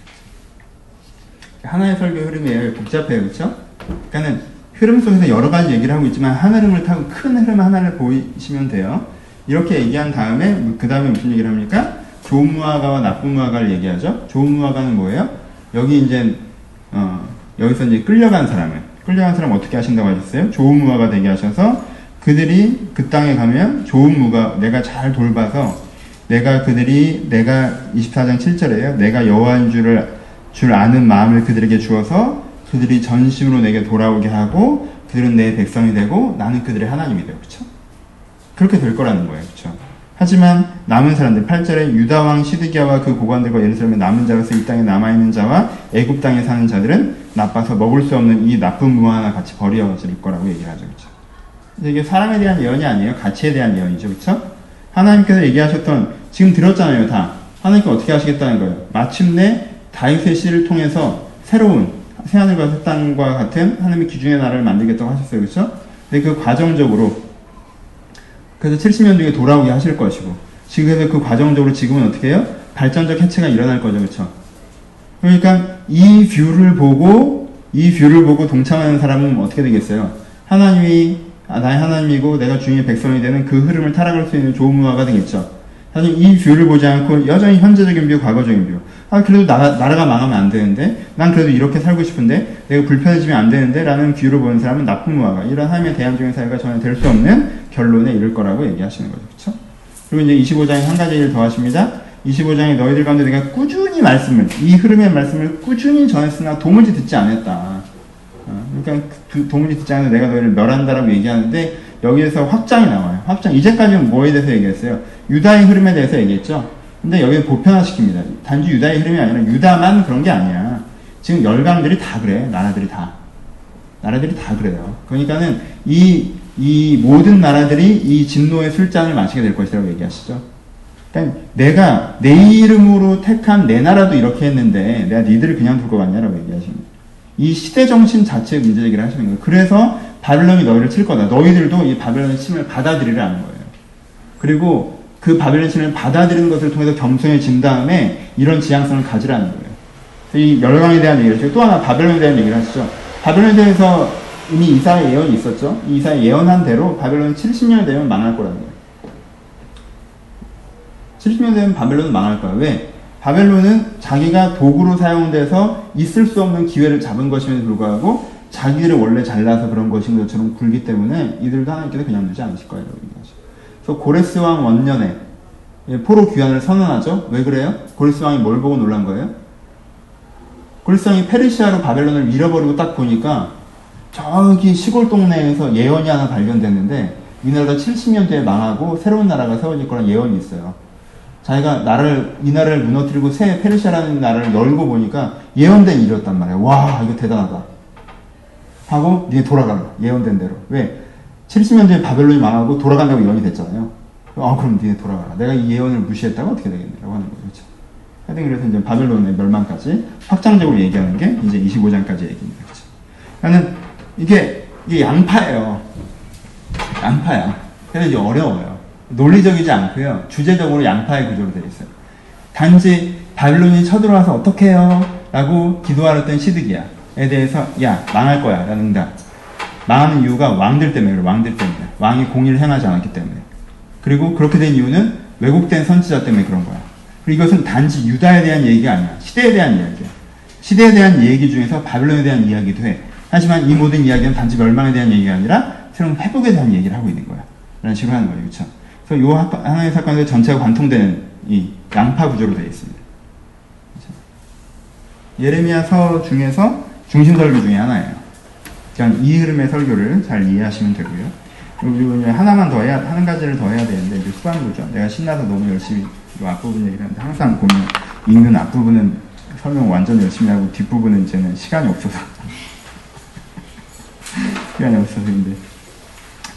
하나의 설교 흐름이 복잡해요, 그렇죠? 그러니까는 흐름 속에서 여러 가지 얘기를 하고 있지만 한 흐름을 타고 큰 흐름 하나를 보이시면 돼요. 이렇게 얘기한 다음에 그 다음에 무슨 얘기를 합니까? 좋은 무화과와 나쁜 무화과를 얘기하죠. 좋은 무화과는 뭐예요? 여기 이제 어, 여기서 이제 끌려간 사람을 끌려간 사람 어떻게 하신다고 하셨어요? 좋은 무화과 되게 하셔서 그들이 그 땅에 가면 좋은 무가 내가 잘 돌봐서 내가 그들이 내가 24장 7절에요. 내가 여호와인 줄을 줄 아는 마음을 그들에게 주어서 그들이 전심으로 내게 돌아오게 하고 그들은 내 백성이 되고 나는 그들의 하나님이 되고 그렇죠? 그렇게 될 거라는 거예요. 그렇죠? 하지만 남은 사람들 8절에 유다 왕 시드기야와 그 고관들과 예루살렘의 남은 자로서 이 땅에 남아 있는 자와 애굽 땅에 사는 자들은 나빠서 먹을 수 없는 이 나쁜 무화 하나 같이 버려질 거라고 얘기하죠. 그렇죠? 이게 사람에 대한 예언이 아니에요. 가치에 대한 예언이죠. 그렇죠? 하나님께서 얘기하셨던 지금 들었잖아요. 다. 하나님께 어떻게 하시겠다는 거예요. 마침내 다윗의 씨를 통해서 새로운 새하늘과 새 땅과 같은 하나님의 기준의 나라를 만들겠다고 하셨어요. 그렇죠? 근데 그 과정적으로 그래서 70년 뒤에 돌아오게 하실 것이고 지금 그래서 그 과정적으로 지금은 어떻게 해요? 발전적 해체가 일어날 거죠. 그렇죠? 그러니까 이 view를 보고 이 view를 보고 동참하는 사람은 어떻게 되겠어요? 하나님이 아, 나의 하나님이고 내가 주님의 백성이 되는 그 흐름을 따라갈 수 있는 좋은 무화과가 되겠죠. 사실 이 view를 보지 않고 여전히 현재적인 view, 과거적인 view. 아, 그래도 나라, 나라가 망하면 안 되는데, 난 그래도 이렇게 살고 싶은데, 내가 불편해지면 안 되는데, 라는 view를 보는 사람은 나쁜 무화과, 이런 하나님의 대안적인 사회가 전혀 될 수 없는 결론에 이를 거라고 얘기하시는 거죠. 그쵸? 그리고 이제 25장에 한 가지 얘기를 더 하십니다. 25장에 너희들 가운데 내가 꾸준히 말씀을, 이 흐름의 말씀을 꾸준히 전했으나 도무지 듣지 않았다. 그러니까 그 동물이 듣지 않아서 내가 너희를 멸한다라고 얘기하는데 여기에서 확장이 나와요. 확장. 이제까지는 뭐에 대해서 얘기했어요? 유다의 흐름에 대해서 얘기했죠. 근데 여기 보편화시킵니다. 단지 유다의 흐름이 아니라 유다만 그런 게 아니야. 지금 열강들이 다 그래. 나라들이 다. 나라들이 다 그래요. 그러니까는 이, 이 모든 나라들이 이 진노의 술잔을 마시게 될 것이라고 얘기하시죠. 그러니까 내가 내 이름으로 택한 내 나라도 이렇게 했는데 내가 니들을 그냥 둘 것 같냐라고 얘기하십니다. 이 시대 정신 자체의 문제 제기를 하시는 거예요. 그래서 바벨론이 너희를 칠 거다. 너희들도 이 바벨론의 침을 받아들이라는 거예요. 그리고 그 바벨론 침을 받아들이는 것을 통해서 겸손해진 다음에 이런 지향성을 가지라는 거예요. 이 멸망에 대한 얘기를 하시고 또 하나 바벨론에 대한 얘기를 하시죠. 바벨론에 대해서 이미 이사의 예언이 있었죠. 이사의 예언한 대로 바벨론이 70년 되면 망할 거라는 거예요. 70년 되면 바벨론은 망할 거야. 왜? 바벨론은 자기가 도구로 사용돼서 있을 수 없는 기회를 잡은 것임에도 불구하고 자기를 원래 잘나서 그런 것인 것처럼 굴기 때문에 이들도 하나님께서 그냥 두지 않으실 거예요. 그래서 고레스 왕 원년에 포로 귀환을 선언하죠. 왜 그래요? 고레스 왕이 뭘 보고 놀란 거예요? 고레스 왕이 페르시아로 바벨론을 밀어버리고 딱 보니까 저기 시골 동네에서 예언이 하나 발견됐는데 이 나라가 70년 뒤에 망하고 새로운 나라가 세워질 거란 예언이 있어요. 자기가 나라를 이 나라를 무너뜨리고 새 페르시아라는 나라를 열고 보니까 예언된 일이었단 말이에요. 와 이거 대단하다. 하고 니네 돌아가라 예언된 대로 왜 70년 뒤에 바벨론이 망하고 돌아간다고 예언이 됐잖아요. 아 그럼 니네 돌아가라. 내가 이 예언을 무시했다가 어떻게 되겠냐고 하는 거죠. 그렇죠? 하여튼 그래서 이제 바벨론의 멸망까지 확장적으로 얘기하는 게 이제 25장까지 얘기입니다. 그렇죠? 나는 이게 이게 양파예요. 양파야. 그래서 이제 어려워요. 논리적이지 않고요. 주제적으로 양파의 구조로 되어 있어요. 단지 바빌론이 쳐들어와서 어떻게 해요? 라고 기도하랬던 시드기야에 대해서 야 망할 거야 라는 응답. 망하는 이유가 왕들 때문에 그래 왕들 때문에 왕이 공의를 행하지 않았기 때문에 그리고 그렇게 된 이유는 왜곡된 선지자 때문에 그런 거야. 그리고 이것은 단지 유다에 대한 얘기가 아니야. 시대에 대한 이야기야. 시대에 대한 얘기 중에서 바빌론에 대한 이야기도 해. 하지만 이 모든 이야기는 단지 멸망에 대한 얘기가 아니라 새로운 회복에 대한 얘기를 하고 있는 거야. 라는 식으로 하는 거예요. 그렇죠? 그래서 이 하나의 사건에서 전체가 관통되는 이 양파 구조로 되어 있습니다. 예레미야서 중에서 중심 설교 중에 하나예요. 그냥 이 흐름의 설교를 잘 이해하시면 되고요. 그리고 하나만 더 해야, 한 가지를 더 해야 되는데, 이제 수반부죠. 내가 신나서 너무 열심히 이 앞부분 얘기를 하는데, 항상 보면 읽는 앞부분은 설명 완전 열심히 하고, 뒷부분은 이제는 시간이 없어서. [LAUGHS] 시간이 없어서, 근데,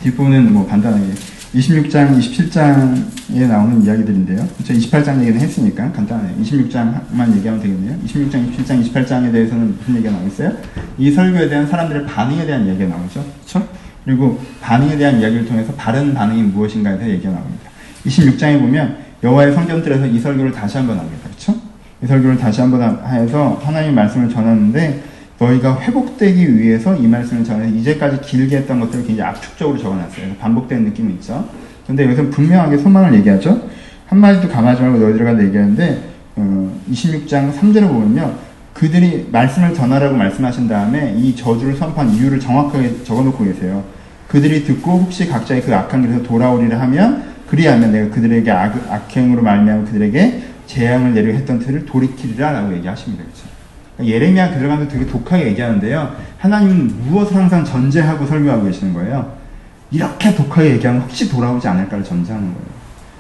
뒷부분은 뭐 간단하게 26장, 27장에 나오는 이야기들인데요. 저 28장 얘기는 했으니까 간단해요. 26장만 얘기하면 되겠네요. 26장, 27장, 28장에 대해서는 무슨 얘기가 나오겠어요? 이 설교에 대한 사람들의 반응에 대한 이야기가 나오죠. 그렇죠? 그리고 반응에 대한 이야기를 통해서 바른 반응이 무엇인가에 대해 얘기가 나옵니다. 26장에 보면 여호와의 성전들에서 이 설교를 다시 한번 합니다. 그렇죠? 이 설교를 다시 한번 해서 하나님의 말씀을 전하는데 너희가 회복되기 위해서 이 말씀을 전해서 이제까지 길게 했던 것들을 굉장히 압축적으로 적어놨어요. 반복되는 느낌이 있죠. 근데 여기서 분명하게 소망을 얘기하죠. 한마디도 감하지 말고 너희들과 얘기하는데 어, 26장 3절을 보면요. 그들이 말씀을 전하라고 말씀하신 다음에 이 저주를 선포한 이유를 정확하게 적어놓고 계세요. 그들이 듣고 혹시 각자의 그 악한 길에서 돌아오리라 하면 그리하면 내가 그들에게 악, 악행으로 말미암아 그들에게 재앙을 내려 했던 틀을 돌이키리라라고 얘기하십니다. 그렇죠? 예레미야 들어가면 되게 독하게 얘기하는데요. 하나님은 무엇을 항상 전제하고 설교하고 계시는 거예요. 이렇게 독하게 얘기하면 혹시 돌아오지 않을까를 전제하는 거예요.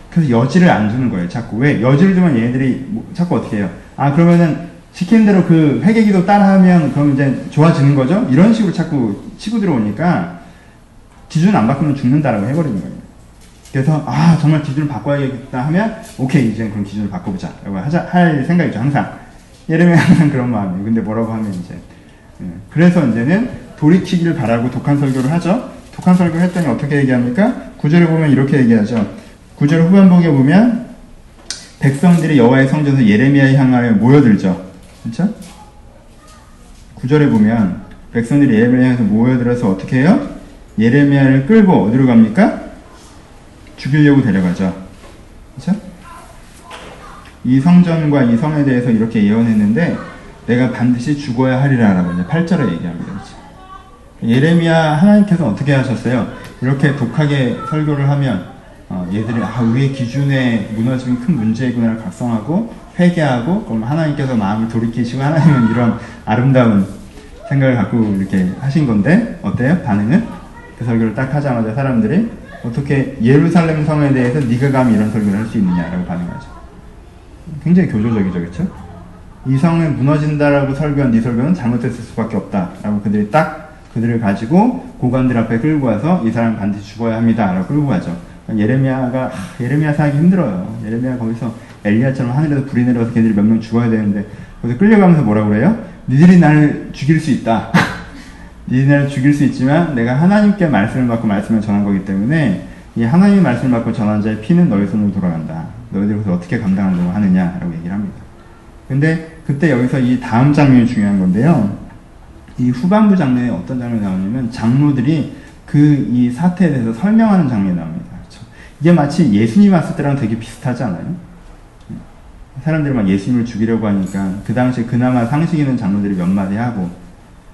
그래서 여지를 안 주는 거예요. 자꾸 왜 여지를 주면 얘네들이 뭐, 자꾸 어떻게 해요? 아 그러면은 시키는 대로 그 회개기도 따라하면 그럼 이제 좋아지는 거죠? 이런 식으로 자꾸 치고 들어오니까 기준 안 바꾸면 죽는다라고 해버리는 거예요. 그래서 아 정말 기준을 바꿔야겠다 하면 오케이 이제 그럼 기준을 바꿔보자라고 하자 할 생각이죠 항상. 예레미야 항상 [LAUGHS] 그런 마음이에요. 근데 뭐라고 하면 이제 예. 그래서 이제는 돌이키기를 바라고 독한 설교를 하죠. 독한 설교를 했더니 어떻게 얘기합니까? 구절을 보면 이렇게 얘기하죠. 구절 후반부에 보면 백성들이 여호와의 성전에서 예레미야에 향하여 모여들죠. 그렇죠? 구절에 보면 백성들이 예레미야에서 모여들어서 어떻게 해요? 예레미야를 끌고 어디로 갑니까? 죽이려고 데려가죠. 그렇죠? 이 성전과 이 성에 대해서 이렇게 예언했는데 내가 반드시 죽어야 하리라 라고 이제 8절에 얘기합니다. 예레미야 하나님께서 어떻게 하셨어요? 이렇게 독하게 설교를 하면 어, 얘들이 아 우리의 기준에 무너지면 큰 문제이구나를 각성하고 회개하고 그럼 하나님께서 마음을 돌이키시고 하나님은 이런 아름다운 생각을 갖고 이렇게 하신 건데 어때요? 반응은? 그 설교를 딱 하자마자 사람들이 어떻게 예루살렘 성에 대해서 네가 감히 이런 설교를 할 수 있느냐라고 반응하죠. 굉장히 교조적이죠, 그렇죠? 이 성은 무너진다라고 설교한 네 설교는 잘못됐을 수밖에 없다라고 그들이 딱 그들을 가지고 고관들 앞에 끌고 와서 이 사람 반드시 죽어야 합니다라고 끌고 가죠. 예레미야가 하, 예레미야 사기 힘들어요. 예레미야 거기서 엘리야처럼 하늘에서 불이 내려서 걔들이 몇 명 죽어야 되는데 거기서 끌려가면서 뭐라 그래요? 니들이 나를 죽일 수 있다. [LAUGHS] 니들이 나를 죽일 수 있지만 내가 하나님께 말씀을 받고 말씀을 전한 거기 때문에 이 하나님의 말씀을 받고 전한 자의 피는 너희 손으로 돌아간다. 너희들이 그래서 어떻게 감당하려고 하느냐라고 얘기를 합니다. 근데 그때 여기서 이 다음 장면이 중요한 건데요. 이 후반부 장면에 어떤 장면이 나오냐면 장로들이 그 이 사태에 대해서 설명하는 장면이 나옵니다. 그렇죠? 이게 마치 예수님 왔을 때랑 되게 비슷하지 않아요? 사람들이 막 예수님을 죽이려고 하니까 그 당시에 그나마 상식 있는 장로들이 몇 마디 하고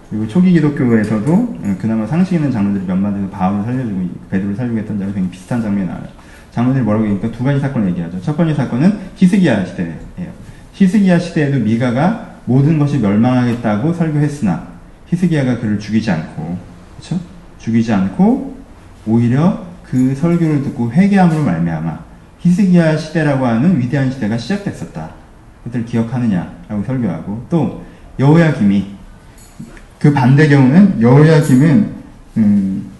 그리고 초기 기독교에서도 그나마 상식 있는 장로들이 몇 마디 바울을 살려주고 베드로를 했던 장면이 굉장히 비슷한 장면이 나와요. 장로들이 뭐라고 하니까 두 가지 사건을 얘기하죠. 첫 번째 사건은 히스기야 시대예요. 히스기야 시대에도 미가가 모든 것이 멸망하겠다고 설교했으나 히스기야가 그를 죽이지 않고 그렇죠? 죽이지 않고 오히려 그 설교를 듣고 회개함으로 말미암아 히스기야 시대라고 하는 위대한 시대가 시작됐었다. 그들 기억하느냐라고 설교하고 또 여호야 김이 그 반대 경우는 여호야 김은 음,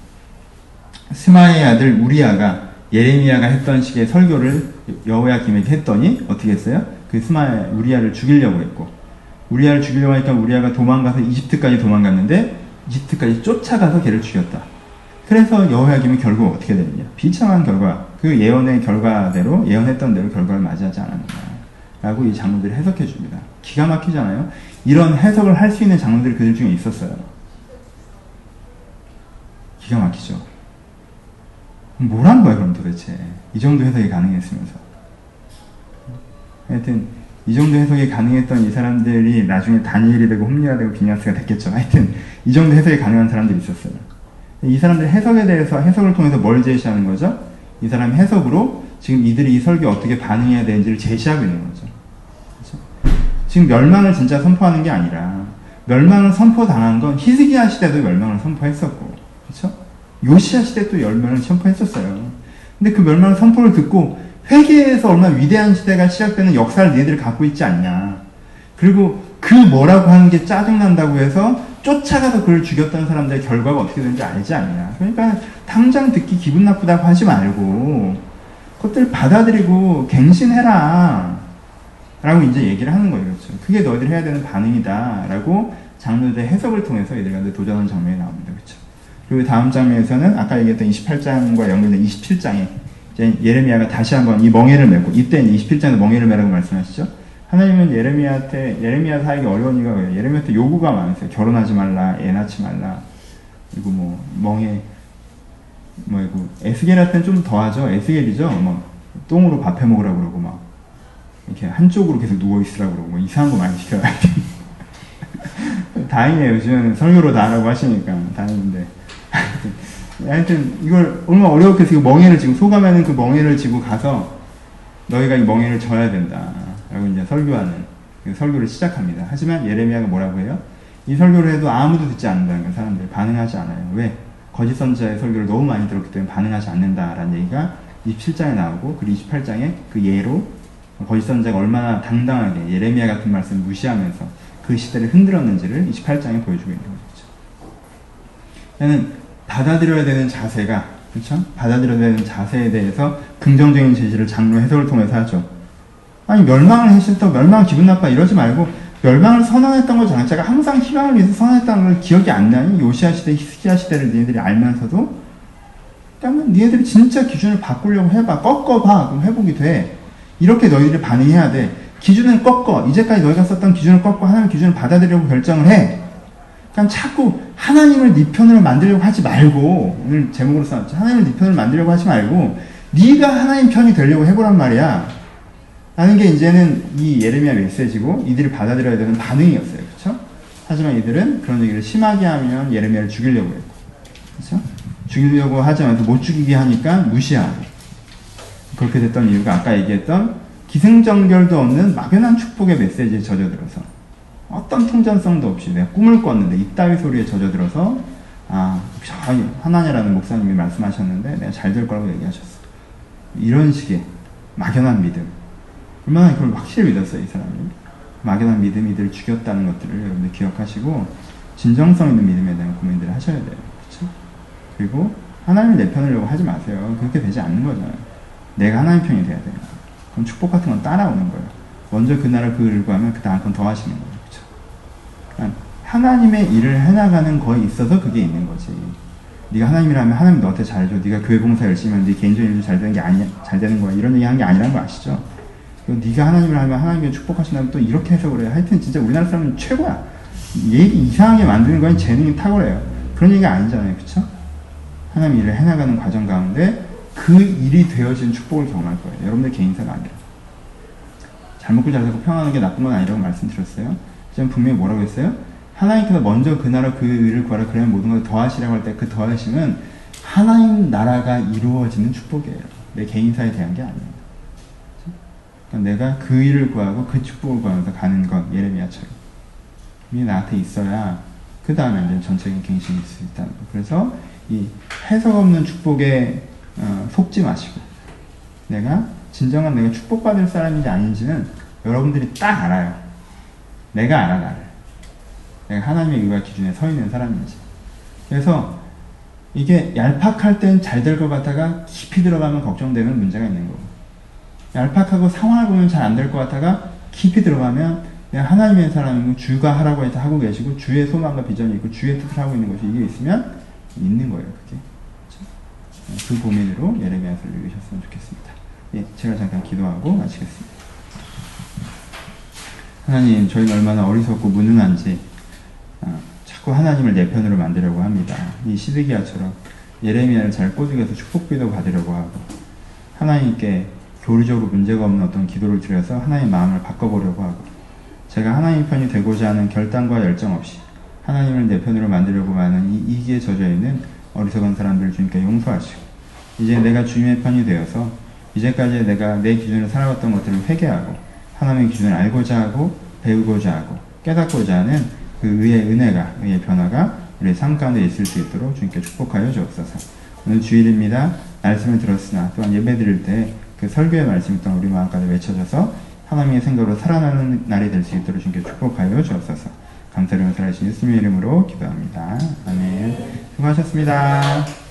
스마의 아들 우리아가 예레미야가 했던 식의 설교를 여호야 김에게 했더니 어떻게 했어요? 그 스마 우리아를 죽이려고 했고 우리아를 죽이려고 하니까 우리아가 도망가서 이집트까지 도망갔는데 이집트까지 쫓아가서 걔를 죽였다. 그래서 여호야김이 결국 어떻게 되느냐? 비참한 결과, 그 예언의 결과대로 예언했던 대로 결과를 맞이하지 않았느냐라고 이 장로들이 해석해 줍니다. 기가 막히잖아요. 이런 해석을 할 수 있는 장로들이 그들 중에 있었어요. 기가 막히죠. 뭘한 거야 그럼 도대체? 이 정도 해석이 가능했으면서. 하여튼 이 정도 해석이 가능했던 이 사람들이 나중에 다니엘이 되고 홈리가 되고 비니아스가 됐겠죠. 하여튼 이 정도 해석이 가능한 사람들이 있었어요. 이 사람들 해석에 대해서 해석을 통해서 뭘 제시하는 거죠? 이 사람 해석으로 지금 이들이 이 설교 어떻게 반응해야 되는지를 제시하고 있는 거죠. 그렇죠? 지금 멸망을 진짜 선포하는 게 아니라 멸망을 선포당한 건 히스기야 시대도 멸망을 선포했었고, 그렇죠? 요시야 시대 도 멸망을 선포했었어요. 근데 그 멸망 선포를 듣고 회계에서 얼마나 위대한 시대가 시작되는 역사를 니네들이 갖고 있지 않냐. 그리고 그 뭐라고 하는 게 짜증난다고 해서 쫓아가서 그를 죽였던 사람들의 결과가 어떻게 되는지 알지 않냐. 그러니까 당장 듣기 기분 나쁘다고 하지 말고 그것들 받아들이고 갱신해라. 라고 이제 얘기를 하는 거예요. 그렇죠. 그게 너희들 해야 되는 반응이다. 라고 장로들의 해석을 통해서 이들한테 도전하는 장면이 나옵니다. 그렇죠. 그리고 다음 장면에서는 아까 얘기했던 28장과 연결된 27장에 예레미야가 다시 한번 이 멍해를 메고 이때 27장에서 멍해를 메라고 말씀하시죠. 하나님은 예레미야한테 예레미야 사에게 어려운 이유가 왜요? 예레미야한테 요구가 많았어요. 결혼하지 말라, 애 낳지 말라. 그리고 뭐 멍해 뭐이고 에스겔한테는 좀 더하죠. 에스겔이죠. 뭐 똥으로 밥해 먹으라고 그러고 막 이렇게 한쪽으로 계속 누워 있으라고 그러고 뭐 이상한 거 많이 시켜요. [LAUGHS] 다행이에요. 요즘은 설교로 다 하라고 하시니까 다행인데. 하여튼 이걸 얼마나 어렵게 해서 멍해를 지고 소감하는 그 멍해를 지고 가서 너희가 이 멍해를 져야 된다. 라고 이제 설교하는 그 설교를 시작합니다. 하지만 예레미야가 뭐라고 해요? 이 설교를 해도 아무도 듣지 않는다는 거예요. 사람들이 반응하지 않아요. 왜? 거짓 선자의 설교를 너무 많이 들었기 때문에 반응하지 않는다라는 얘기가 27장에 나오고 그리고 28장에 그 예로 거짓 선자가 얼마나 당당하게 예레미야 같은 말씀 무시하면서 그 시대를 흔들었는지를 28장에 보여주고 있는 거죠. 저는 받아들여야 되는 자세가 그렇죠? 받아들여야 되는 자세에 대해서 긍정적인 제시를 장로 해석을 통해서 하죠. 아니 멸망을 했을 멸망 기분 나빠 이러지 말고 멸망을 선언했던 것 자체가 항상 희망을 위해서 선언했다는 걸 기억이 안 나니 요시아 시대, 히스기야 시대를 니네들이 알면서도 그러면 니네들이 진짜 기준을 바꾸려고 해봐 꺾어봐 그럼 회복이 돼 이렇게 너희들이 반응해야 돼 기준을 꺾어 이제까지 너희가 썼던 기준을 꺾고 하나님 기준을 받아들이려고 결정을 해 그냥 자꾸 하나님을 네 편으로 만들려고 하지 말고 오늘 제목으로 써놨죠. 하나님을 네 편으로 만들려고 하지 말고 네가 하나님 편이 되려고 해보란 말이야. 라는 게 이제는 이 예레미야 메시지고 이들이 받아들여야 되는 반응이었어요. 그렇죠? 하지만 이들은 그런 얘기를 심하게 하면 예레미야를 죽이려고 했고 그렇죠? 죽이려고 하자마자 못 죽이게 하니까 무시하고 그렇게 됐던 이유가 아까 얘기했던 기승전결도 없는 막연한 축복의 메시지에 젖어들어서 어떤 통전성도 없이 내가 꿈을 꿨는데 이따위 소리에 젖어들어서 아 하나님이라는 목사님이 말씀하셨는데 내가 잘 될 거라고 얘기하셨어 이런 식의 막연한 믿음. 얼마나 그걸 확실히 믿었어요 이 사람이. 막연한 믿음이 들 죽였다는 것들을 여러분들 기억하시고 진정성 있는 믿음에 대한 고민들을 하셔야 돼요. 그렇죠? 그리고 하나님을 내 편으려고 하지 마세요. 그렇게 되지 않는 거잖아요. 내가 하나님 편이 돼야 돼요. 그럼 축복 같은 건 따라오는 거예요. 먼저 그 나라 그 일을 구하면 그 다음 건 더 하시는 거예요 하나님의 일을 해나가는 거에 있어서 그게 있는 거지. 네가 하나님이라면 하나님 너한테 잘해줘. 네가 교회 봉사 열심히 하면 네 개인적인 일도 잘 되는 게 아니 잘 되는 거야. 이런 얘기 하는 게 아니라는 거 아시죠? 네가 하나님을 하면 하나님이 축복하신다면 또 이렇게 해서 그래. 하여튼 진짜 우리나라 사람은 최고야. 얘기 이상하게 만드는 건 재능이 탁월해요. 그런 얘기가 아니잖아요, 그렇죠? 하나님 일을 해나가는 과정 가운데 그 일이 되어진 축복을 경험할 거예요. 여러분들 개인사가 아니라. 잘 먹고 잘 살고 평안한 게 나쁜 건 아니라고 말씀드렸어요. 지금 분명히 뭐라고 했어요? 하나님께서 먼저 그 나라 그 일을 구하라 그러면 모든 것을 더하시라고 할 때 그 더하심은 하나님 나라가 이루어지는 축복이에요. 내 개인사에 대한 게 아니에요. 그러니까 내가 그 일을 구하고 그 축복을 구하면서 가는 것 예레미야처럼 이 나한테 있어야 그 다음에 이제 전체적인 갱신이 있을 수 있다는 거. 그래서 이 해석 없는 축복에 어, 속지 마시고 내가 진정한 내가 축복받을 사람인지 아닌지는 여러분들이 딱 알아요. 내가 알아 나를. 내가 하나님의 의와 기준에 서 있는 사람인지. 그래서 이게 얄팍할 땐 잘 될 것 같다가 깊이 들어가면 걱정되는 문제가 있는 거고. 얄팍하고 상황을 보면 잘 안 될 것 같다가 깊이 들어가면 내가 하나님의 사람이고 주가 하라고 해서 하고 계시고 주의 소망과 비전이 있고 주의 뜻을 하고 있는 것이 이게 있으면 있는 거예요, 그게. 그렇죠? 그 고민으로 예레미야서를 읽으셨으면 좋겠습니다. 예, 제가 잠깐 기도하고 마치겠습니다. 하나님, 저희는 얼마나 어리석고 무능한지 어, 자꾸 하나님을 내 편으로 만들려고 합니다. 이 시드기야처럼 예레미야를 잘 꼬드겨서 축복기도 받으려고 하고 하나님께 교리적으로 문제가 없는 어떤 기도를 드려서 하나님 마음을 바꿔보려고 하고 제가 하나님 편이 되고자 하는 결단과 열정 없이 하나님을 내 편으로 만들려고 하는 이 이기에 젖어 있는 어리석은 사람들을 주님께 용서하시고 이제 내가 주님의 편이 되어서 이제까지 내가 내 기준으로 살아왔던 것들을 회개하고 하나님의 기준을 알고자 하고 배우고자 하고 깨닫고자 하는 그 의의 은혜가 의의 변화가 우리의 삶 가운데 있을 수 있도록 주님께 축복하여 주옵소서. 오늘 주일입니다. 말씀을 들었으나 또한 예배 드릴 때 그 설교의 말씀이 또한 우리 마음 가운데 외쳐져서 하나님의 생각으로 살아나는 날이 될 수 있도록 주님께 축복하여 주옵소서. 감사를 살아신 예수님의 이름으로 기도합니다. 아멘. 수고하셨습니다.